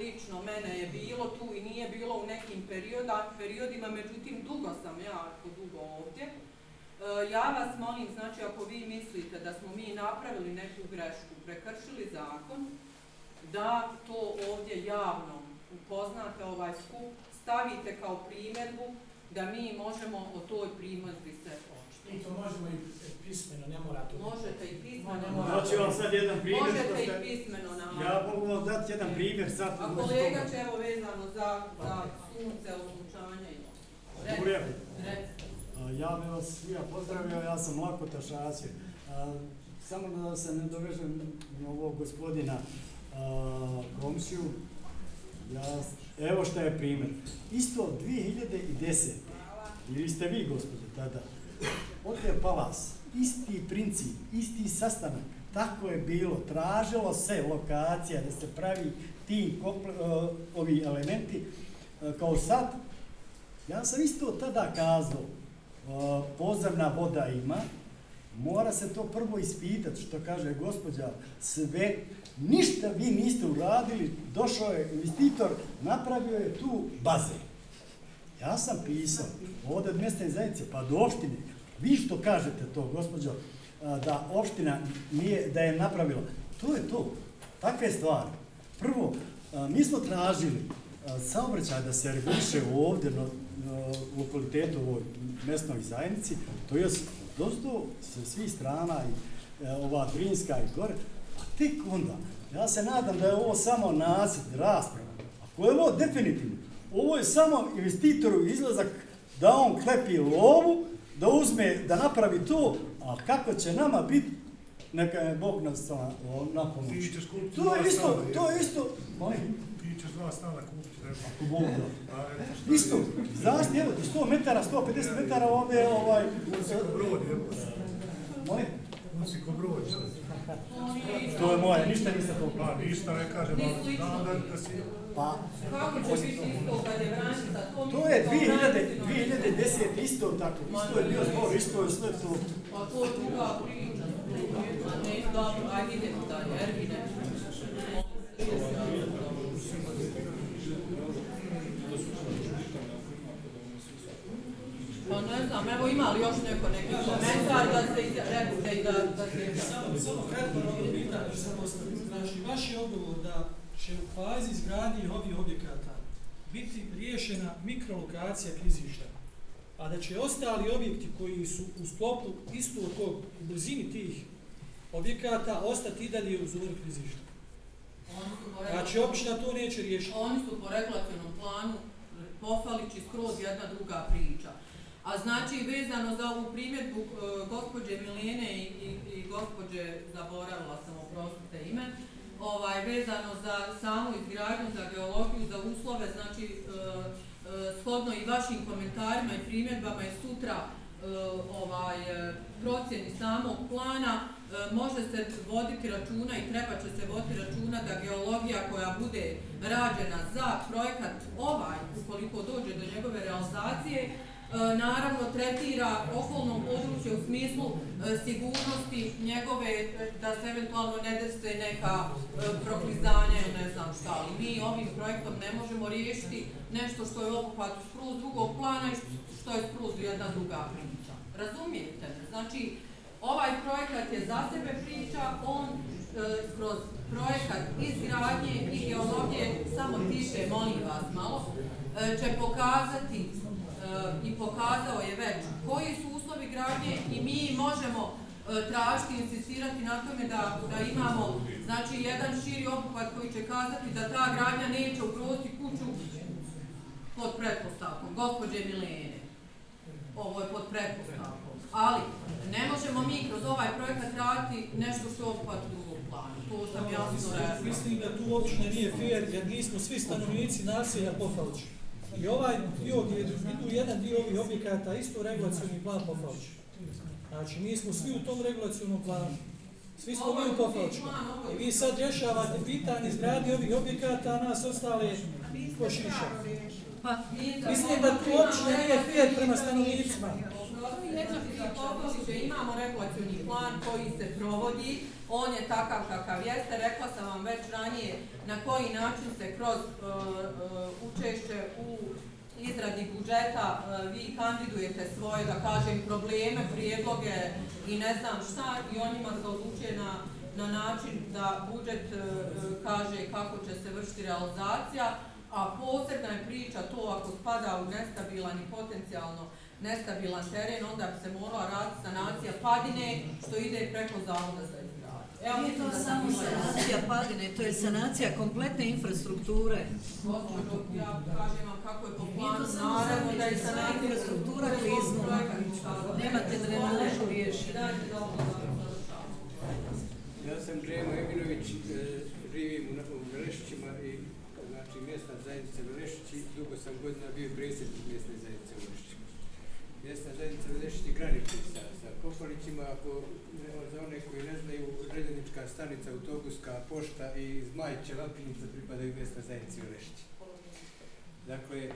S2: lično mene je bilo tu i nije bilo u nekim perioda, periodima, međutim, dugo sam ja, ako dugo ovdje. Ja vas molim, znači, ako vi mislite da smo mi napravili neku grešku, prekršili zakon, da to ovdje javno upoznate ovaj skup, stavite kao primjedbu da mi možemo o toj primjedbi se
S7: Mi to možemo i pismeno, ne mora to.
S2: Možete i pismeno, ne mora.
S7: Znači vam sad jedan primjer.
S2: Možete i pismeno na...
S7: Ja mogu vam dati jedan primjer sad.
S2: A kolega će evo vezano za, za sunce, oslučanja i
S13: Ja bih vas svija pozdravio, ja sam Lako Tašasio. Samo da se ne dovežem na ovog gospodina komšiju. Ja, evo šta je primjer. Isto 2010. Bili ste vi, gospode, tada. Ovdje Palas, isti princip, isti sastanak. Tako je bilo. Tražilo se lokacija da se pravi ti e, ovi elementi. E, kao sad, ja sam isto tada kazao, e, pozemna voda ima, mora se to prvo ispitati, što kaže gospođa, sve, ništa vi niste uradili, došao je investitor, napravio je tu baze. Ja sam pisao ovdje od mjesta zajednice, pa do opštine, vi što kažete to, gospođo, da opština nije, da je napravila, to je to, takve stvari. Prvo, mi smo tražili saobraćaj da se reguliše ovdje na, lokalitetu ovoj mestnoj zajednici, to je dosta sa svih strana i e, ova Drinska i gore, tek onda, ja se nadam da je ovo samo nasjed, rasprava, ako je ovo definitivno, ovo je samo investitoru izlazak da on klepi lovu, da uzme, da napravi to, a kako će nama biti, neka je Bog nas na pomoć. To je isto, to je isto, molim.
S12: Ti ćeš dva stana kupiti,
S13: Ako Bog da. Isto, zašto, evo ti 100 metara, 150 metara ovdje, ovaj...
S12: Brod, evo.
S13: Molim?
S12: Ko brod.
S13: To je moje, ništa nisam to.
S12: Pa, ništa ne kažem, ali znam da, da si...
S13: Pa,
S2: Kako će biti isto kad je vranica?
S13: To je 2000, 2010 isto tako, isto je bio zbor, isto je sve to.
S2: Pa to je druga priča. Ne, dobro, ajde idemo dalje, Ervine. Pa ne znam, evo ima li još neko neki komentar da da, da.
S8: Samo, samo kratko na ovo pitanje, samo znači, vaš je odgovor da će u fazi izgradnje ovih objekata biti riješena mikrolokacija klizišta, a da će ostali objekti koji su u sklopu isto tog, u blizini tih objekata, ostati i dalje u zoni klizišta. Znači, općina to neće riješiti.
S2: Oni su po regulacijnom planu pofalići skroz jedna druga priča. A znači, vezano za ovu primjedbu eh, gospođe Milene i, i, i gospođe, zaboravila sam oprostite ime, ovaj, vezano za samu izgradnju, za geologiju, za uslove, znači, uh, shodno i vašim komentarima i primjedbama i sutra ovaj, procjeni samog plana, može se voditi računa i treba će se voditi računa da geologija koja bude rađena za projekat ovaj, ukoliko dođe do njegove realizacije, E, naravno tretira okolno područje u smislu e, sigurnosti njegove, e, da se eventualno ne dese neka proklizanja ili ne znam šta, ali mi ovim projektom ne možemo riješiti nešto što je obuhvat skroz drugog plana i što je skroz jedna druga priča. Razumijete? Znači, ovaj projekat je za sebe priča, on kroz projekat izgradnje i geologije, samo tiše, molim vas malo, će pokazati i pokazao je već koji su uslovi gradnje i mi možemo e, tražiti, insistirati na tome da, da imamo znači, jedan širi obuhvat koji će kazati da ta gradnja neće ugroziti kuću pod pretpostavkom, gospođe Milene. Ovo je pod pretpostavkom. Ali ne možemo mi kroz ovaj projekat raditi nešto što obuhvat drugog plana. To sam jasno rekao.
S8: Mislim da tu uopće nije fair jer nismo svi stanovnici naselja Pofalča. I ovaj dio gdje idu jedan dio ovih objekata, isto regulacijni plan Pofalč. Znači, mi smo svi u tom regulacijnom planu. Svi smo mi u Pofalčku. I vi sad rješavate pitanje izgradi ovih objekata, a nas ostale ko šiša. Pa, mislim da tu uopće nije fijet prema stanovnicima.
S2: Imamo regulacijni plan koji se provodi, on je takav kakav jeste. Rekla sam vam već ranije na koji način se kroz uh, uh, učešće u izradi budžeta uh, vi kandidujete svoje, da kažem, probleme, prijedloge i ne znam šta i onima se odlučuje na, na način da budžet uh, kaže kako će se vršiti realizacija, a posebna je priča to ako spada u nestabilan i potencijalno nestabilan teren, onda bi se morala raditi sanacija padine što ide preko zavoda za
S3: Nije to samo sanacija padine, to je sanacija kompletne infrastrukture.
S2: Ja kažem vam kako je po planu,
S3: naravno da je sanacija infrastruktura kliznula. Nemate drenažu riješiti.
S14: Ja sam Džemo Eminović, e, živim u Velešićima i znači mjesta zajednice Velešići, dugo sam godina bio predsjednik mjestne zajednice Velešićima. Mjestna zajednica Velešići graniči sa, poslanicima, ako za one koji ne znaju, željeznička stanica, autobuska, pošta i Zmajiće, Lapinica pripadaju mjesta zajednici u Rešći. Dakle, e,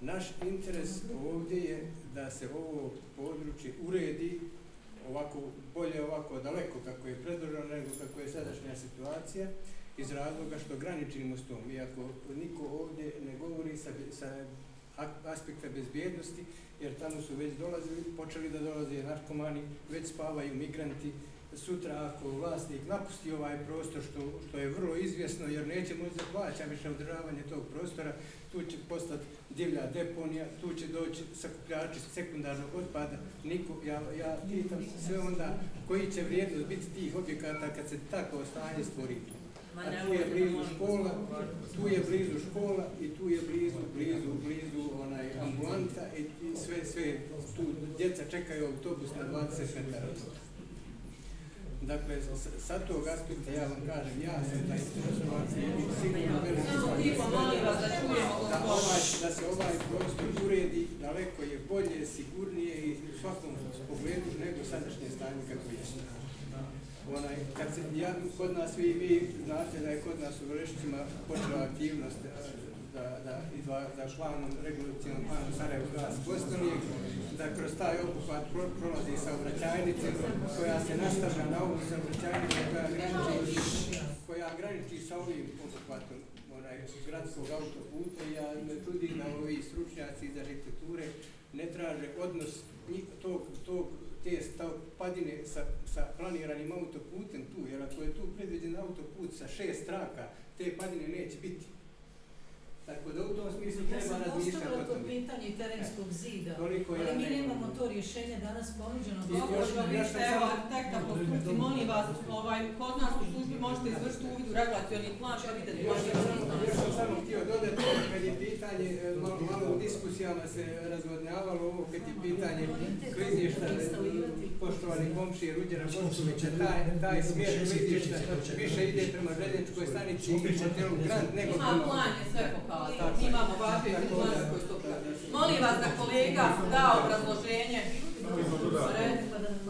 S14: naš interes ovdje je da se ovo područje uredi ovako bolje ovako daleko kako je predloženo nego kako je sadašnja situacija iz razloga što graničimo s tom. Iako niko ovdje ne govori sa, sa aspekta bezbjednosti, jer tamo su već dolazili, počeli da dolaze narkomani, već spavaju migranti. Sutra ako vlasnik napusti ovaj prostor, što, što je vrlo izvjesno, jer neće moći da plaća više održavanje tog prostora, tu će postati divlja deponija, tu će doći sakupljači sekundarnog otpada. Niko, ja, ja pitam sve onda koji će vrijednost biti tih objekata kad se tako stanje stvori tu. Je blizu škola, tu je blizu škola i tu je blizu, blizu, blizu onaj ambulanta i, i sve, sve, tu djeca čekaju autobus na 20 metara. Dakle, sa tog aspekta ja vam kažem, ja sam da interesovacije i sigurno veliki da, ovaj, da se ovaj prostor uredi, daleko je bolje, sigurnije i u svakom pogledu nego sadašnje stanje kako je. Onaj, kad se, ja, kod nas, vi, vi znate da je kod nas u Vrešicima počela aktivnost e, da, da, da, da planom, regulacijom planom Sarajevo glas Bostonije, da kroz taj obuhvat pro, prolazi saobraćajnice koja se nastavlja na ovu saobraćajnicu koja graniči, koja graniči sa ovim obuhvatom onaj, gradskog autoputa. I ja me čudim da ovi stručnjaci iz arhitekture ne traže odnos tog, tog te stav, padine sa, sa planiranim autoputem tu, jer ako je tu predviđen autoput sa šest traka, te padine neće biti. Tako da u tom smislu treba razmišljati. Ja sam
S3: to pitanje terenskog zida, Toliko ali mi nemamo to rješenje danas ponuđeno.
S2: Dobro, vi ste evo arhitekta po struci, molim vas, ovaj, kod nas u službi možete izvršiti uvid u regulacioni plan, što vidite
S14: tu možete razmišljati. Još sam samo htio dodati, kad je pitanje, e, malo, malo u diskusijama se razvodnjavalo ovo, kad je pitanje klizišta, poštovani komši Ruđera Boškovića, taj, taj smjer klizišta više ide prema željeničkoj stanici i hotelu Grand nego...
S2: Ima plan je sve pokazano pokazati. Imamo važnije plan koji to Molim vas da da obrazloženje.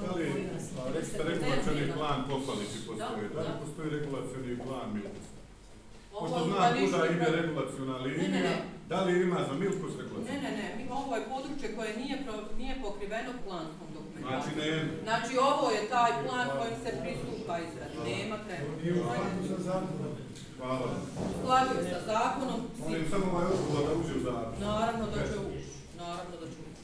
S11: Da li, rekste regulacioni plan Pofalići postoji, da li postoji regulacioni plan Milkus? Pošto znam kuda ide regulacijona linija, da li ima za Milkus regulacijona?
S2: Ne, ne, ne, ovo je područje koje nije, pro, nije pokriveno planskom dokumentacijom.
S11: Znači nema.
S2: Znači ovo je taj plan kojim se pristupa izradi, nema trenutno.
S12: Nije u skladu sa zakonom.
S11: Hvala.
S2: Sklađuje sa zakonom.
S11: Molim samo ovaj odgovor da uđe u zakon.
S2: Naravno da će ući. Naravno da će ući.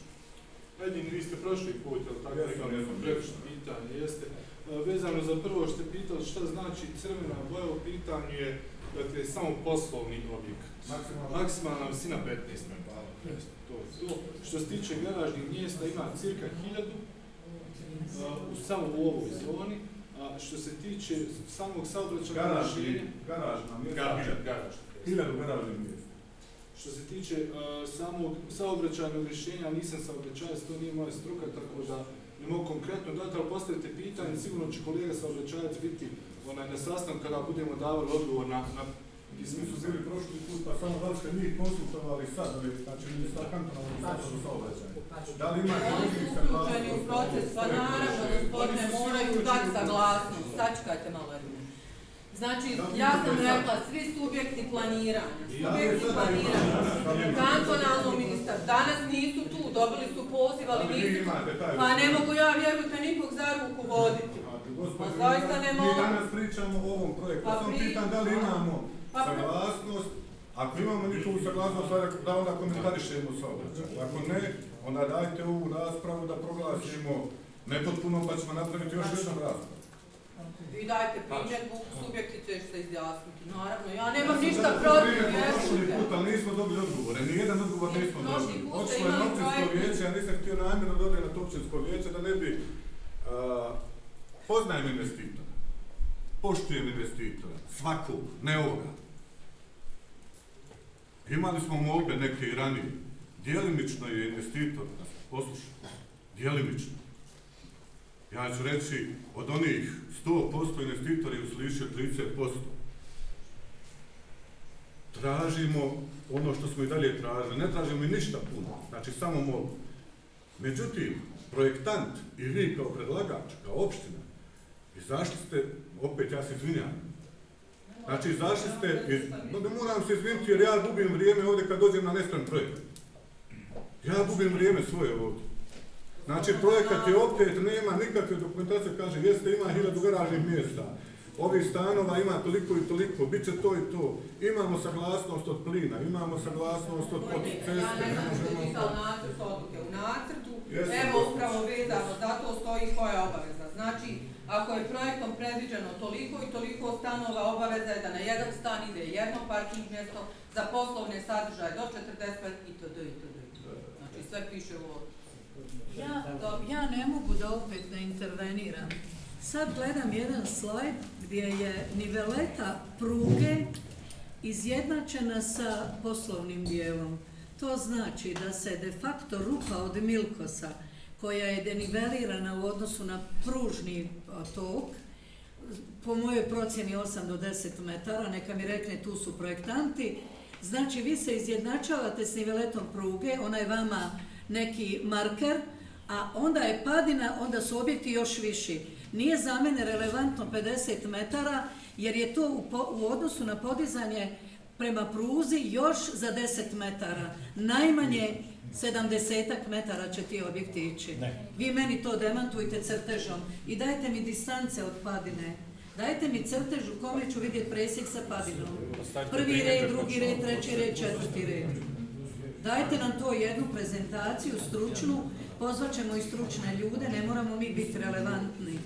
S1: Edin, vi ste prošli put, ali tako rekao, jedno previše pitanje, jeste. E, vezano za prvo što ste pitali šta znači crvena boja, u pitanju je dakle, samo poslovni objekt. Maksimalna visina 15 metara. To, to. Što se tiče garažnih mjesta, ima cirka 1000 uh, u samo u ovoj zoni. A što se tiče samog saobraćaja
S11: rješenja... Garažna mjesta.
S1: Garaž, garaž.
S11: Hiljadu garažnih mjesta.
S1: Što se tiče uh, samog saobraćajnog rješenja, nisam saobraćajac, to nije moja struka, tako da ne mogu konkretno dati, ali postavite pitanje, sigurno će kolega saobraćajac biti onaj, na sastanku kada budemo davali odgovor na, na
S11: I svi su bili prošli put, pa samo da ste mi konsultovali sad, ali znači mi sa kantonom ministarstvo saobraćaja. Da li imate
S2: ljudi sa glasnosti? u proces, pa naravno, gospodine, moraju dati sa glasnost. Sačekajte malo jedno. Znači, ja sam rekla, svi subjekti planiranja, subjekti planiranja, kantonalno ministar, danas nisu tu, dobili su poziv, ali nisu. Pa ne mogu ja, vjerujte, nikog za ruku voditi. Pa zaista ne mogu.
S11: Mi danas pričamo o ovom projektu, pa sam pitan da li imamo pa saglasnost, ako imamo njihovu saglasnost, da onda komentarišemo saobraćaj. Ako ne, onda dajte ovu raspravu da proglasimo nepotpuno, pa ćemo napraviti još jednom raspravu.
S2: Vi dajte primjedbu, subjekti ćeš se izjasniti. Naravno, ja nemam ništa protiv,
S11: vjerujte. put, ali nismo dobili odgovore, nijedan odgovor nismo dobili. Očilo je na općinsko vijeće, ja nisam htio namjerno dodati na to općinsko vijeće da ne bi... Uh, poznajem investitora. poštujem investitora, svakog, ne ovoga. Imali smo molbe neke i ranije. Dijelimično je investitor, poslušaj, dijelimično. Ja ću reći, od onih 100% investitori je uslišio 30%. Tražimo ono što smo i dalje tražili. Ne tražimo i ništa puno, znači samo molbu. Međutim, projektant i vi kao predlagač, kao opština, izašli ste, opet ja se izvinjam, Znači, izašli ste, iz, no ne moram se izviniti jer ja gubim vrijeme ovdje kad dođem na nestran projekt. Ja gubim vrijeme svoje ovdje. Znači, projekat je opet, nema nikakve dokumentacije, kaže, jeste, ima hiljadu garažnih mjesta. Ovih stanova ima toliko i toliko, bit će to i to. Imamo saglasnost od plina, imamo saglasnost od ceste.
S2: Ja ne znam što je nacrt odluke. U nacrtu, evo upravo vezano, zato stoji koja je obaveza. Znači, ako je projektom predviđeno toliko i toliko stanova, obaveza je da na jedan stan ide jedno parking mjesto za poslovne sadržaje do 45 i to do i to do. Znači, sve piše u
S3: Ja, ja ne mogu da opet ne interveniram. Sad gledam jedan slajd gdje je niveleta pruge izjednačena sa poslovnim dijelom. To znači da se de facto rupa od Milkosa, koja je denivelirana u odnosu na pružni tok, po mojoj procjeni 8 do 10 metara, neka mi rekne tu su projektanti, znači vi se izjednačavate s niveletom pruge, ona je vama neki marker, a onda je padina, onda su objekti još viši. Nije za mene relevantno 50 metara, jer je to u, po, u odnosu na podizanje prema pruzi još za 10 metara. Najmanje 70 metara će ti objekti ići. Ne. Vi meni to demantujte crtežom i dajte mi distance od padine. Dajte mi crtež u kome ću vidjeti presjek sa padinom. Prvi red, drugi red, treći red, četvrti red. Dajte nam to jednu prezentaciju stručnu, pozvat ćemo i stručne ljude, ne moramo mi biti relevantni.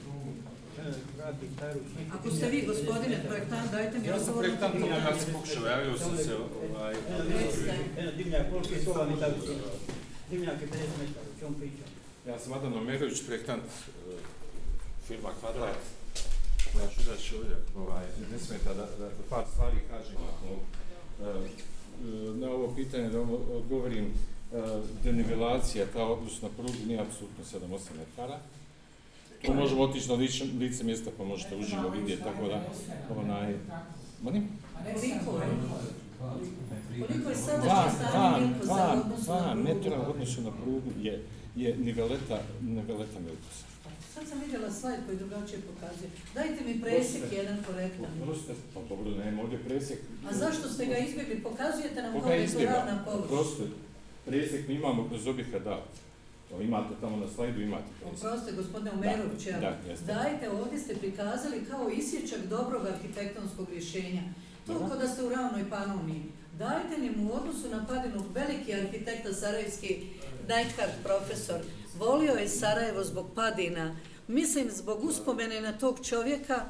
S3: Ako ste vi, gospodine projektant, dajte mi
S15: Ja sam projektant, ja sam pokušao, javio sam se ovaj...
S16: Eno, dimnjak, koliko je soba mi tako si? Dimnjak je 50 metara, čemu pričam?
S15: Ja sam Adam Omerović, projektant uh, firma Kvadrat. Ja ću da ću ovdje, ovaj, ne smeta da, da par stvari kažem ako, uh, na ovo pitanje da odgovorim, denivelacija, ta odnos na nije apsolutno 7-8 metara. To možemo otići na lice, lice mjesta pa možete uživo vidjeti, tako da, onaj, molim?
S3: Koliko je sadašnje stanje Milko za odnosu
S15: na prugu? metra u odnosu na prugu je, je niveleta, niveleta Milkosa.
S3: Sad sam vidjela slajd koji drugačije pokazuje. Dajte mi presjek jedan korektan.
S15: Proste, pa dobro, nema ovdje presjek.
S3: A zašto ste ga izbjegli? Pokazujete nam kao je to ravna površ.
S15: Presjek mi imamo kroz objekat dati. Imate tamo na slajdu, imate.
S3: Oproste, gospodine Umerović, da, da, dajte, ovdje ste prikazali kao isječak dobrog arhitektonskog rješenja. To kao da ste u ravnoj panovni. Dajte mi u odnosu na padinu veliki arhitekta Sarajevski, Neidhart profesor, volio je Sarajevo zbog padina, mislim zbog uspomene na tog čovjeka,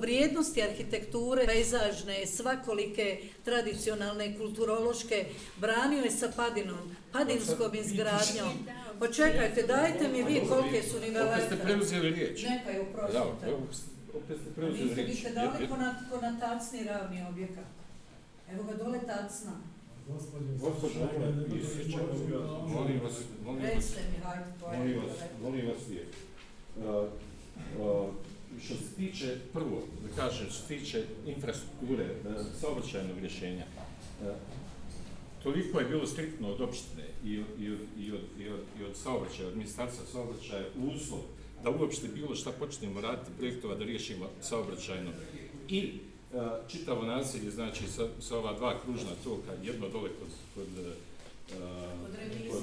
S3: vrijednosti arhitekture, pejzažne, svakolike, tradicionalne, kulturološke, branio je sa padinom, padinskom izgradnjom. Počekajte, dajte mi vi kolike su nivelete.
S15: Opet ste preuzeli riječ.
S3: Neka je uprostite.
S15: Da, opet ste preuzeli riječ.
S3: Vi ste dali konatacni ravni objekat. Evo ga dole tacna.
S15: Gospodin, molim vas, molim vas, molim vas, molim vas, uh, uh, što se tiče, prvo, da kažem, što se tiče infrastrukture, uh, saobraćajnog rješenja, uh, toliko je bilo striktno od opštine i, i, i, od, i, od, i, od, saobraćaja, od ministarstva saobraćaja, uslov da uopšte bilo šta počnemo raditi projektova da riješimo saobraćajno. I uh, čitavo naselje, znači sa, sa ova dva kružna toka, jedno dole kod, kod, uh, kod, kod, kod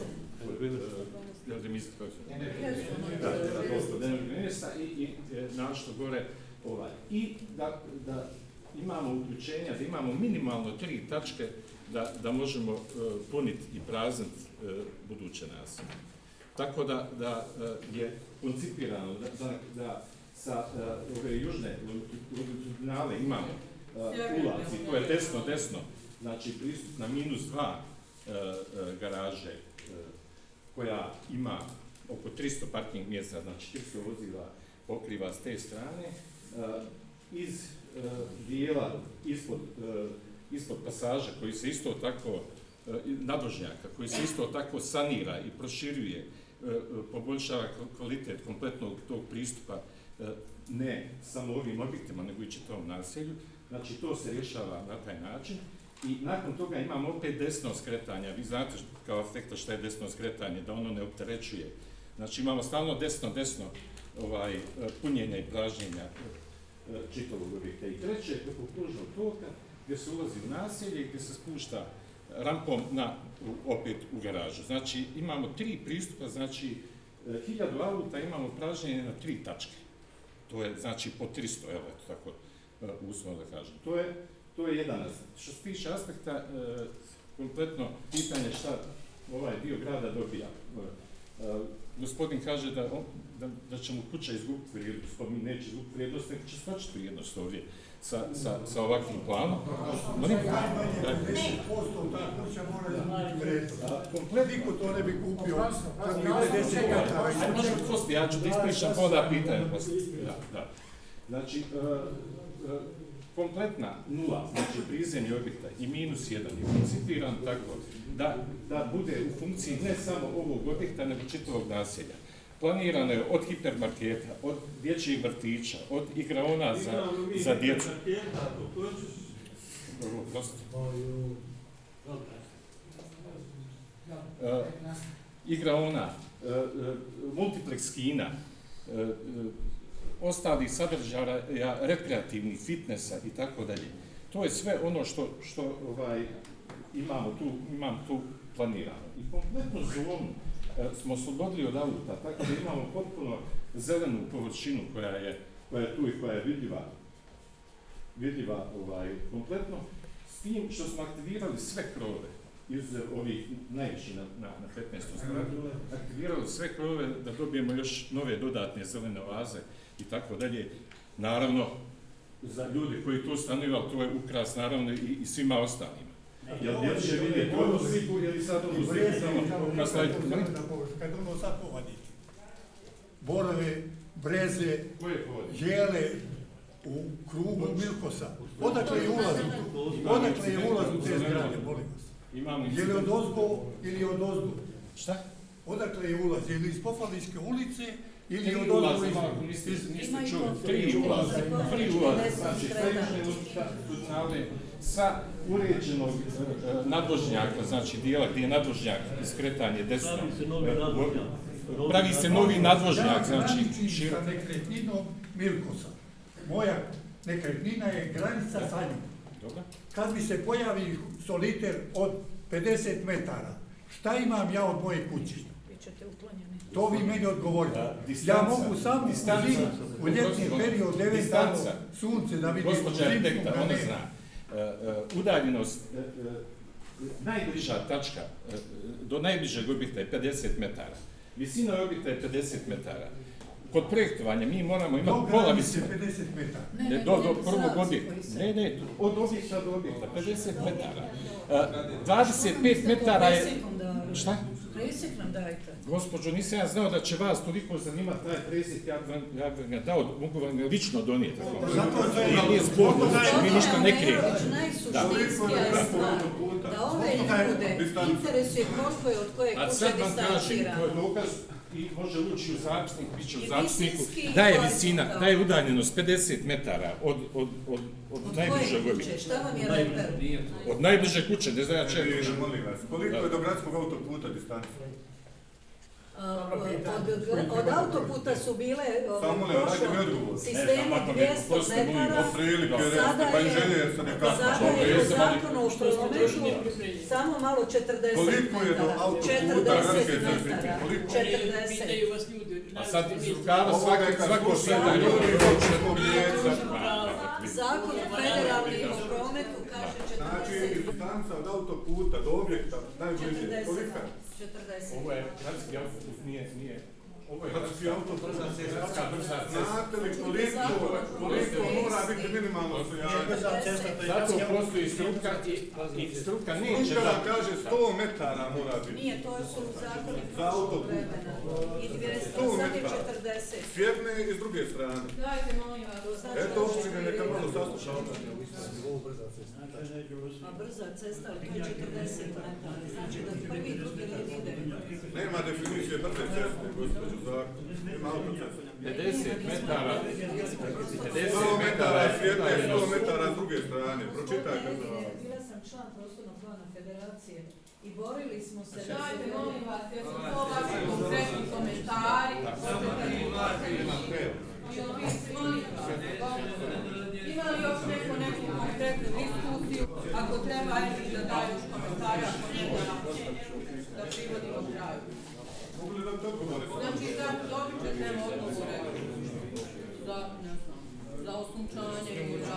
S15: remiza, da, i, i našto gore, ovaj, i da, da imamo uključenja, da imamo minimalno tri tačke da, da možemo uh, puniti i prazniti uh, buduće nasilje. Tako da, da uh, je koncipirano da, da, da sa uh, ove južne longitudinale imamo uh, i to je desno, desno, znači pristup na minus dva uh, uh, garaže koja ima oko 300 parking mjesta, znači 400 vozila pokriva s te strane, eh, iz eh, dijela ispod, eh, ispod pasaža koji se isto tako uh, nadvožnjaka, koji se isto tako sanira i proširuje, poboljšava kvalitet kompletnog tog pristupa ne samo ovim objektima, nego i čitavom naselju. Znači, to se rješava na taj način. I nakon toga imamo opet desno skretanje. Vi znate kao efekta šta je desno skretanje, da ono ne opterećuje. Znači, imamo stalno desno, desno ovaj, punjenja i pražnjenja eh, eh, čitavog objekta. I treće, preko kružnog toka, gdje se ulazi u naselje, gdje se spušta rampom na, opet u garažu. Znači, imamo tri pristupa, znači, e, hiljadu auta imamo pražnjenje na tri tačke. To je, znači, po 300, evo, tako, e, uslovno da kažem. To je, to je jedan aspekt. Što se tiče aspekta, kompletno pitanje šta ovaj dio grada dobija. Gospodin kaže da on, da, da će mu kuća izgubiti vrijednost, pa mi neće izgubiti vrijednost, nego će skočiti vrijednost ovdje sa, sa, sa ovakvim planom. Molim?
S12: Komplet niko to ne bi kupio.
S15: Možemo posti, ja ću da ispričam pa onda pitanje. Da, da. Znači, uh, uh, kompletna nula, znači prizemlje objekta i minus jedan je koncipiran tako da, da bude u funkciji ne samo ovog objekta, nego čitavog naselja. Planirano je od hipermarketa, od dječjih vrtića, od igraona za, za djecu. Uh, igraona, uh, uh, multiplex kina, uh, uh, ostali sadržaja rekreativnih fitnessa i tako dalje. To je sve ono što što ovaj imamo tu imam tu planirano. I kompletno zonu E, smo oslobodili od auta, tako da imamo potpuno zelenu površinu koja je, koja je tu i koja je vidljiva, vidljiva ovaj, kompletno, s tim što smo aktivirali sve krove, iz ovih najviših na, na, na 15. stranu, aktivirali sve krove da dobijemo još nove dodatne zelene oaze i tako dalje. Naravno, za ljudi koji tu stanuju, to je ukras, naravno, i, i svima ostalima. Jel djel će vidjeti ovu sliku ili sad ovu sliku samo nastaviti?
S12: Kad ono sad povadi. Borove, breze, jele u krugu Milkosa. Odakle je ulaz Odakle je ulaz u te zgrade, molim vas? Je li od ozgo ili od ozgo?
S15: Šta?
S12: Odakle je ulaz? Je li iz Pofaličke ulice ili
S15: od ozgo? Niste čuli, tri ulaze, tri ulaze. Znači, sve sa uređenog e, nadvožnjaka, znači dijela gdje je nadvožnjak iskretanje desno. Pravi se novi nadvožnjak, znači
S12: širo. Sa nekretninom Milkosa. Moja nekretnina je granica sa njim.
S15: Dobro.
S12: Kad mi se pojavi soliter od 50 metara, šta imam ja od moje kuće? To vi meni odgovorite. Ja mogu sam u ljetni period 9 dana sunce da vidim
S15: u zimskom vremenu. Uh, udaljenost, uh, uh, najbliža tačka do najbližeg objekta je 50 metara. Visina objekta je 50 metara. Kod projektovanja mi moramo imati pola visine.
S12: 50 metara.
S15: Ne, ne, do, do prvog objekta. Ne, ne, od objekta do objekta, 50 metara. Uh, 25 metara je... Šta?
S3: presjek nam dajte.
S15: Gospođo, nisam ja znao da će vas toliko zanimati taj presjek, ja bih ja ga dao, mogu vam ga lično donijeti. Zato je to nije sporno, znači mi ništa ne krijemo.
S3: Najsuštinskija je stvar da ove ljude interesuje koliko je od koje kuće distancirano. A sad vam kažem,
S15: to je dokaz, i može ući u zapisnik, bit će u zapisniku, da je visina, da je udaljenost 50 metara od, od, od, od, od najbližeg
S3: objekta. Šta vam je reper?
S15: Od najbliže kuće, ne znam ja čega.
S11: Koliko je do gradskog autoputa distancija?
S3: Od, od autoputa su bile prošlo sistemi 200 metara, sada
S11: pa
S3: je, sada je u zakonu o prometu samo malo 40
S11: Koliko je do autoputa
S3: 40 metara? 40.
S15: A sad iz rukava svako
S3: sada ljudi Zakon o federalnim o prometu kaže 40.
S11: Znači, distanca od autoputa do objekta najbliže, kolika?
S3: 40.
S15: Ovo je gradski autoput, nije, nije
S11: Ovo je hrvatski auto, brza cesta, brza cesta. Znate li koliko, koliko mora biti minimalno stojanje?
S15: Zato postoji struka i, i struka neće
S11: Struka
S15: da...
S11: kaže 100 metara mora biti.
S3: Nije, to su zakoni
S11: Za auto.
S3: vremena. I 200,
S11: 100
S3: sad je
S11: metara.
S3: 40.
S11: S jedne i s druge strane.
S3: Dajte, molim vas, to znači...
S11: Eto, općine neka malo sasluša o tome.
S3: A brza cesta, ali to je 40 metara. Znači da prvi, drugi red ide.
S11: Nema definicije brze ceste, gospođo autocesta.
S15: 50 metara,
S11: 100 metara s jedne, 100 metara s druge strane. Pročitajte za vas.
S3: Bila sam član prostornog plana federacije i borili smo se...
S2: Dajte, molim vas, jer su to vaši konkretni komentari. Ima li još neko neku konkretnu diskuciju? Ako treba, ajde da daju još komentare, ako ne da, da privodimo kraju.
S11: Mogu li dati odgovore?
S2: Znači, da dobit ćete odgovore za, ne znam, za osunčanje ili za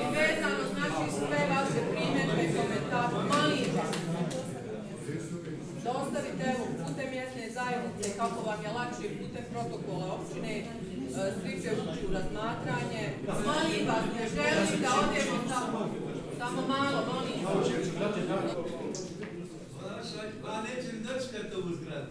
S2: I vezano, znači, sve vaše primjedbe i komentare, molim vas, dostavite evo putem mjesne zajednice kako vam je lakše putem protokola općine, e, svi će ući u razmatranje. Molim vas, ne želim da odemo samo, samo malo, molim vas.
S17: Pa neće li dočekati ovu zgradu?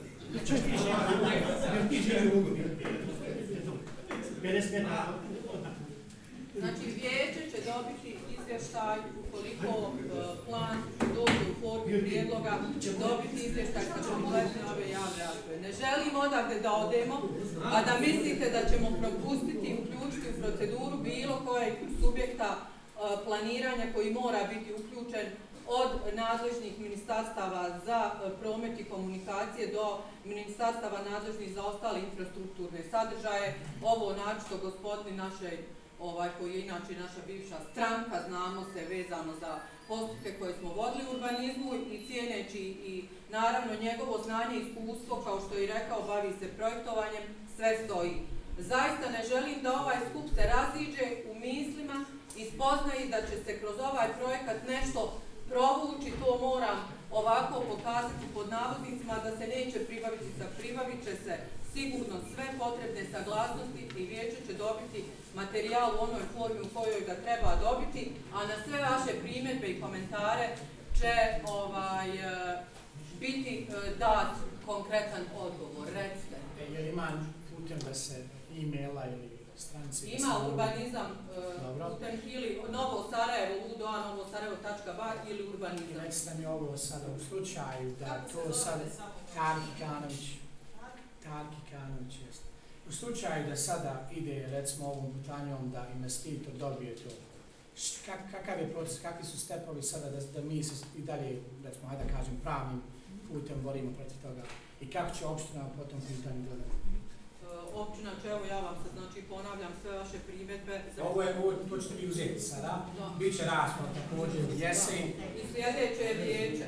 S2: Znači, vijeće će dobiti izvještaj ukoliko e, plan dođe u formu prijedloga, će dobiti izvještaj sa kompletne ove javne rasprave. Ne želim odavde da odemo, a da mislite da ćemo propustiti i uključiti u proceduru bilo kojeg subjekta E, planiranja koji mora biti uključen od nadležnih ministarstava za e, promet i komunikacije do ministarstava nadležnih za ostale infrastrukturne sadržaje. Ovo načito gospodin našej ovaj, koji je inače naša bivša stranka, znamo se vezano za postupke koje smo vodili u urbanizmu i cijeneći i naravno njegovo znanje i iskustvo, kao što je i rekao, bavi se projektovanjem, sve stoji. Zaista ne želim da ovaj skup se raziđe u mislima i spoznaji da će se kroz ovaj projekat nešto provući, to moram ovako pokazati pod navodnicima, da se neće pribaviti sa pribavit će se sigurno sve potrebne saglasnosti i vijeće će dobiti materijal u onoj formi u kojoj ga treba dobiti, a na sve vaše primjedbe i komentare će ovaj, e, biti e, dat konkretan odgovor. Recite.
S18: E, Jel ima putem da se e-maila ili stranice?
S2: Ima urbanizam uh, putem ili Novo Sarajevo, ludoa novosarajevo.ba ili urbanizam.
S18: Recite mi ovo sada u slučaju da to sad Tarki Kanović, Tarki Kanović jest. U slučaju da sada ide recimo ovom putanjom da investitor dobije to, kak, kakav je proces, kakvi su stepovi sada da, da mi se i dalje, recimo, ajde da kažem, pravnim putem borimo protiv toga i kako će opština po tom pitanju gledati?
S2: Općina će, evo ja vam se znači ponavljam sve vaše primjedbe.
S18: Ovo je, ovo, to ćete vi uzeti sada, bit će rasprava također u jesen.
S2: I sljedeće je vijeće.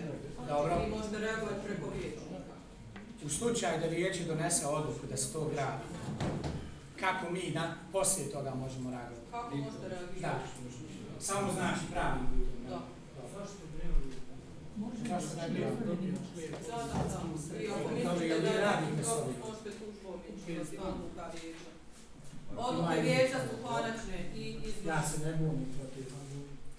S18: Dobro.
S2: Vi možete reagovati preko vijeća.
S18: U slučaju da vijeće donese odluku da se to gradi, kako mi na, poslije toga možemo reagovati?
S2: Kako možete reagirati?
S18: Da, samo znači pravim putem.
S2: Da.
S18: Zašto reagirati?
S2: Da, da, da. I ako
S18: Dobro,
S2: mislite
S18: jel
S2: da
S18: vi
S2: je
S18: radite
S2: neki
S18: s
S2: propust,
S18: ovim?
S2: možete tužbom vijeća. Odluke vijeća su konačne i izvršne.
S18: Ja se ne bunim protiv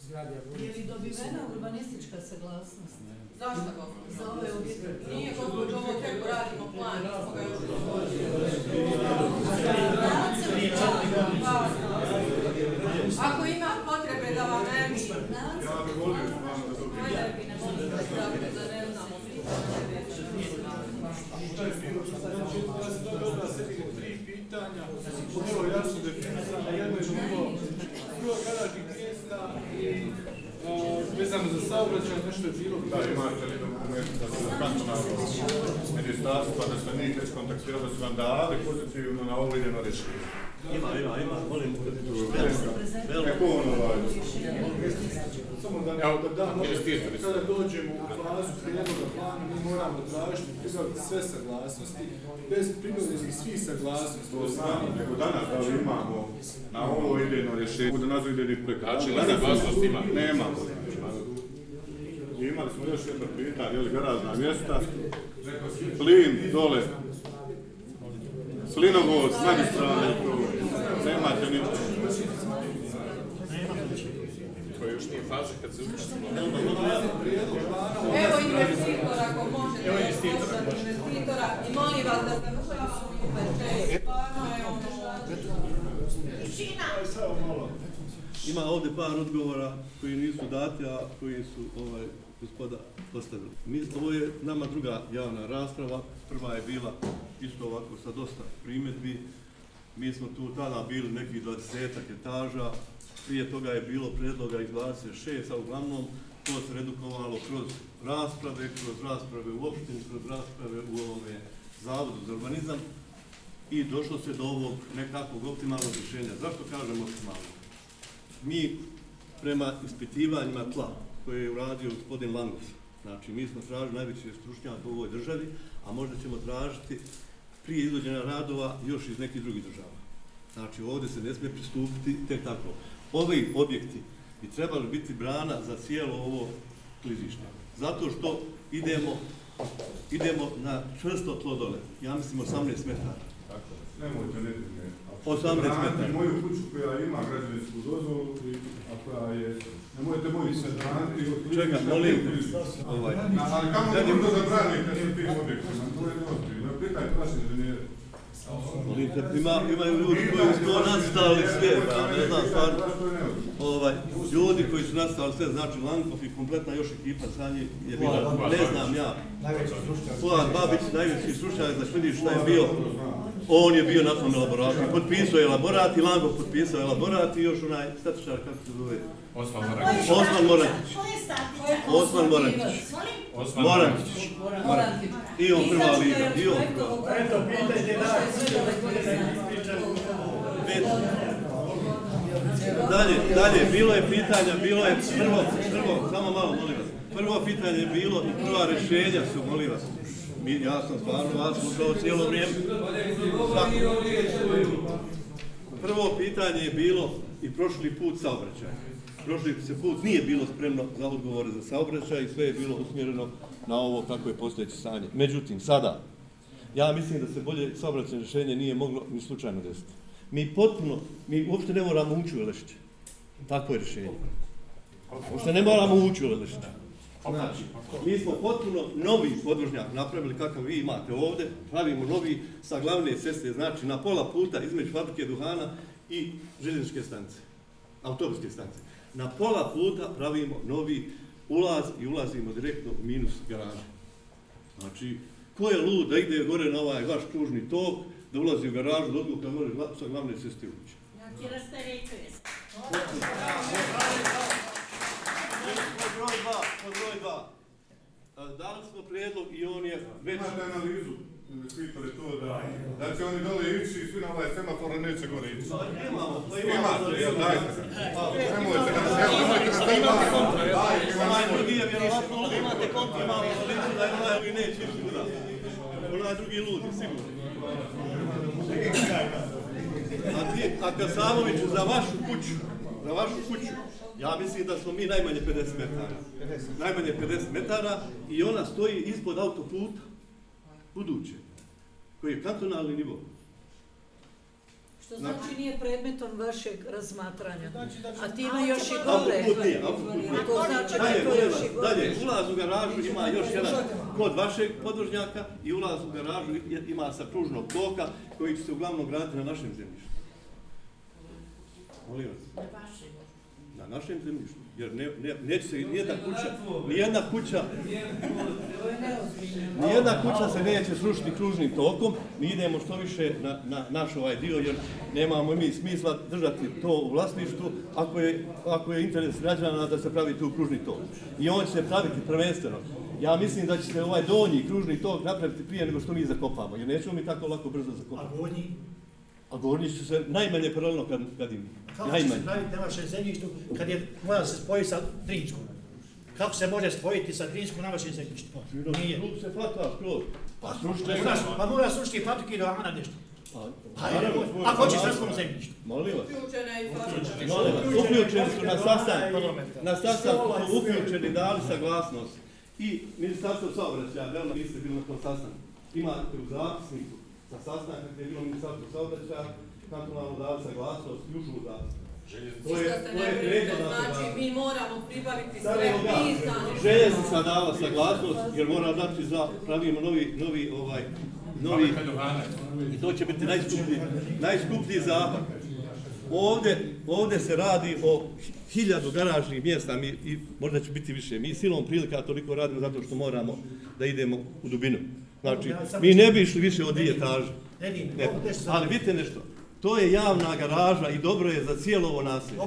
S18: zgrade.
S3: Je li dobivena urbanistička saglasnost?
S2: Zašto gospodin?
S3: Za ove objekte.
S2: Nije gospođo, ovo tek radimo plan, nismo ga još Ako ima potrebe da vam ne mi...
S11: Ja bih volio stvarno da dobijem.
S2: Ajde, bi ne mogu da stavite, da ne znamo
S1: Šta je bilo što sam znači, ja sam dobio da sebi tri pitanja, vrlo jasno definisano, jedno je bilo bilo garažnih mjesta i uh, vezano za saobraćaj, nešto je bilo.
S11: Da, imate li dokument da su kantonalno ministarstva, da ste njih već kontaktirali, da su vam dali pozitivno na ovo ideno rješenje?
S19: Ima, ima, ima, molim.
S11: Kako ono ovaj?
S1: Samo da ne da kada dođemo u fazu prijedloga plana, mi moramo tražiti pribaviti sve saglasnosti, bez pribavljenih svih saglasnosti.
S11: To znam, nego danas da li imamo na ovo idejno rješenje, da nazvu idejni projekat.
S15: Znači, na saglasnost ima?
S11: Nema. imali smo još jedno pitanje, je li garažna mjesta, plin dole, Slinovod, s magistralne, nemate ništa.
S15: To još nije faza kad se uči.
S2: Evo investitora, ako možete, evo investitora, i molim vas da završavamo uveče, stvarno je ono...
S20: Ima ovdje par odgovora koji nisu dati, a koji su ovaj, gospoda postavili. Mi, ovo je nama druga javna rasprava. Prva je bila isto ovako sa dosta primjedbi. Mi smo tu tada bili nekih 20 etaža. Prije toga je bilo predloga iz 26, a uglavnom to se redukovalo kroz rasprave, kroz rasprave u opštini, kroz rasprave u ovome zavodu za urbanizam i došlo se do ovog nekakvog optimalnog rješenja. Zašto kažem optimalno? Mi prema ispitivanjima tla koje je uradio gospodin Langos, znači mi smo tražili najveći stručnjak u ovoj državi, a možda ćemo tražiti prije izvođenja radova još iz nekih drugih država. Znači ovdje se ne smije pristupiti tek tako. Ovi objekti bi trebali biti brana za cijelo ovo klizište. Zato što idemo, idemo na čvrsto tlo dole. Ja mislim 18 metara.
S11: Tako, nemojte ne
S20: 18 metara.
S11: moju kuću koja ima građevinsku dozvolu, a koja je Nemojte moji se braniti.
S20: Čega, molim. Ovaj.
S11: Ali kamo da to zabranite sa tim objektima? To je neozbiljno. Pitajte vaše inženjere.
S20: Molite, ima, imaju ljudi koji su to nastali sve, ja ne znam, stvarno, ovaj, ljudi koji su nastali sve, znači Lankov i kompletna još ekipa sa njih je bila, ne znam ja, Fuad Babić, najveći slušaj, znači vidiš šta je bio, on je bio na tom elaboratu, potpisao je elaborat i Lankov potpisao elaborat i još onaj statičar, kako se zove,
S15: Osman Morantić.
S20: Osman Morantić. Osman Morantić.
S15: Osman
S20: Morantić.
S3: Morantić.
S20: I on prva liga. I on
S7: Eto, pitajte da.
S20: Dalje, dalje, bilo je pitanja, bilo je prvo, prvo, samo malo, molim vas. Prvo pitanje je bilo i prva rješenja su, molim vas. Mi, ja sam stvarno vas slušao cijelo vrijeme. Svako. Prvo pitanje je bilo i prošli put saobraćaj. Prošli se put nije bilo spremno za odgovore za saobraćaj i sve je bilo usmjereno na ovo kako je postojeće stanje. Međutim, sada, ja mislim da se bolje saobraćajne rješenje nije moglo ni slučajno desiti. Mi potpuno, mi uopšte ne moramo ući u Elešiće. Takvo je rješenje. Uopšte ne moramo ući u Elešiće. Znači, mi smo potpuno novi podvožnjak napravili kakav vi imate ovdje, pravimo novi sa glavne ceste, znači na pola puta između fabrike duhana i željezničke stanice, autobuske stanice. Na pola puta pravimo novi ulaz i ulazimo direktno u minus garaže. Znači, ko je lud da ide gore na ovaj vaš kružni tok, da ulazi u garažu, da odluka može sa glavne ceste ući.
S9: Ja ti rasterećujem.
S20: Pod broj dva, pod broj dva. Dali smo prijedlog i on je već...
S11: Imate analizu, investitore, to da, da će oni dole ići i svi na ovaj semafor neće gore ići.
S20: Imamo, to
S11: Imate, jel, dajte. Nemojte da se, nemojte da se,
S20: Imate kontra, Onaj drugi je vjerovatno, imate kontra, imamo analizu da je onaj drugi neće ići kuda. Onaj drugi ludi, sigurno. A ti, a Kasamoviću, za vašu kuću, za vašu kuću, ja mislim da smo mi najmanje 50 metara. Najmanje 50 metara i ona stoji ispod autoputa, buduće, koji je kantonalni nivo.
S3: Što znači nije predmetom vašeg razmatranja. A ti ima
S20: Znači,
S3: još i gore.
S20: Autoput nije, autoput nije.
S3: To znači da
S20: Dalje,
S3: to još i gore.
S20: dalje, ulaz u garažu ima još jedan kod vašeg podvožnjaka i ulaz u garažu ima sa pružnog toka koji će se uglavnom graditi na našem zemljištu. Molim vas. Na našem zemljištu. Jer ne, ne, neće se nijedna kuća, nijedna kuća, nijedna kuća se neće srušiti kružnim tokom. Mi idemo što više na, na naš ovaj dio jer nemamo mi smisla držati to u vlasništvu ako je, ako je interes građana da se pravi tu kružni tok. I on će se praviti prvenstveno. Ja mislim da će se ovaj donji kružni tok napraviti prije nego što mi zakopamo, jer nećemo mi tako lako brzo zakopati.
S7: A gornji?
S20: A gornji će se najmanje paralelno kad, kad im.
S7: Kako će se
S20: Najmanje.
S7: praviti na vašem zemljištu kad je, mora se spojiti sa Drinskom? Kako se može spojiti sa Drinskom na vašem zemljištu? Nije.
S20: Rub se hvata skroz. Pa srušite
S7: Pa mora, pa mora srušiti fabrike do Amana nešto. Ako hoćeš raspravno zemljište.
S20: Molim vas.
S2: Uključena i
S20: Molim vas, uključeni su na sastanku, na sastanku su uključeni, dali saglasnost. I ministarstvo saobraćaja, veoma vi ste bili na tom sastanku. Imate u zapisniku sa sastanka gdje je bilo ministarstvo saobraćaja, kantonalno dali saglasnost, južnu dali.
S2: To je, to je prethodna Znači, mi moramo pribaviti sve pisane.
S20: Željeznica dala saglasnost, jer mora dati za, pravimo novi, novi, ovaj, novi, i to će biti najskuplji, najskuplji zahvat. Ovdje, ovdje se radi o hiljadu garažnih mjesta mi, i možda će biti više. Mi silom prilika toliko radimo zato što moramo da idemo u dubinu. Znači, mi ne bi išli više od dvije etaže. Ne, ali vidite nešto, to je javna garaža i dobro je za cijelo ovo naselje.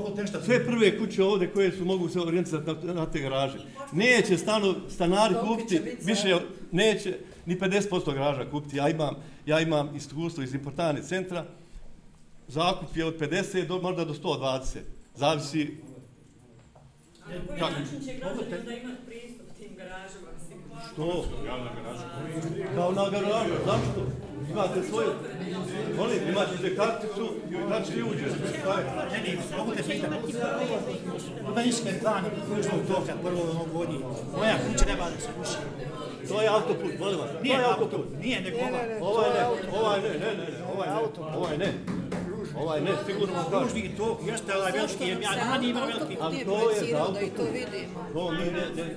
S20: Sve prve kuće ovdje koje su mogu se orijentirati na, na te garaže. Neće stano, stanari kupiti više, neće ni 50% garaža kupiti. Ja imam, ja imam iskustvo iz importane centra, zakup je od 50 do možda do 120. Zavisi
S10: na koji način će građani da imati pristup tim garažama?
S20: Što? Kao na garažu, zašto? Imate svoju, molim, imate karticu i karticu i uđete.
S7: Ne, ne, mogu te pitati. Urbanistički plan kružnog toka prvo ono godini. Moja kuća treba da se ruši.
S20: To je autoput, molim vas.
S7: Nije
S20: to je autoput.
S7: Nije, nego ovaj.
S20: Ovaj ne, ovaj ne, ne, ne, ne, ovaj ne, ovaj ne. Ovaj ne, sigurno vam kažem.
S7: Kružni tok, jeste ovaj veliki, jer ja radi ima veliki.
S20: Ali to je za autoput. To mi ne, ne, ne.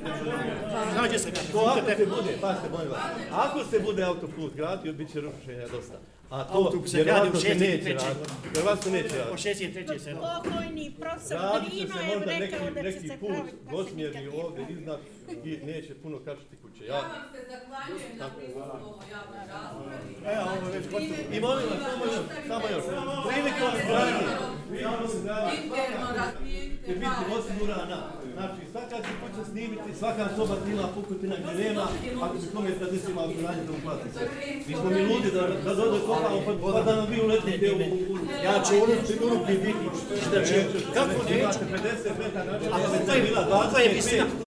S7: Nađe se ga.
S20: To ako se bude, pa se vas. Ako se bude autoput gradio, bit će rušenja dosta. A to
S7: Autoput se gradi u
S20: vjerovatno se
S7: 63.
S20: neće raditi. Vjerovatno neće
S7: Po
S20: raditi.
S7: 63. se
S9: Pokojni profesor
S20: se
S9: je
S20: možda neki,
S9: rekao da će
S20: neki
S9: se
S20: put
S9: praviti pa se
S20: dvosmjerni
S9: nikad nije
S20: ovdje iznad i neće puno kačiti kuće. Ja,
S2: Ja vam se zahvaljujem na prisutnom ovoj javnoj raspravi.
S7: Evo, ovo je već gotovo.
S20: I molim vas, samo još, samo još. Izgradnje, javno se
S2: Interno razvijenite
S20: će biti osigurana. Znači, svaka će kuća snimiti, svaka soba snima pukutina gdje nema, ako se kome sad nisi ima osiguranje da uplati se. Mi smo mi ludi da, da dođe kopamo, pa, pa da nam vi uletite u...
S7: Ja ću unuti, unuti biti. Znači, kako
S20: Imate 50 metara, znači,
S7: A
S20: je
S7: koliko je-
S20: bila
S7: koliko je
S20: 25.
S7: visina?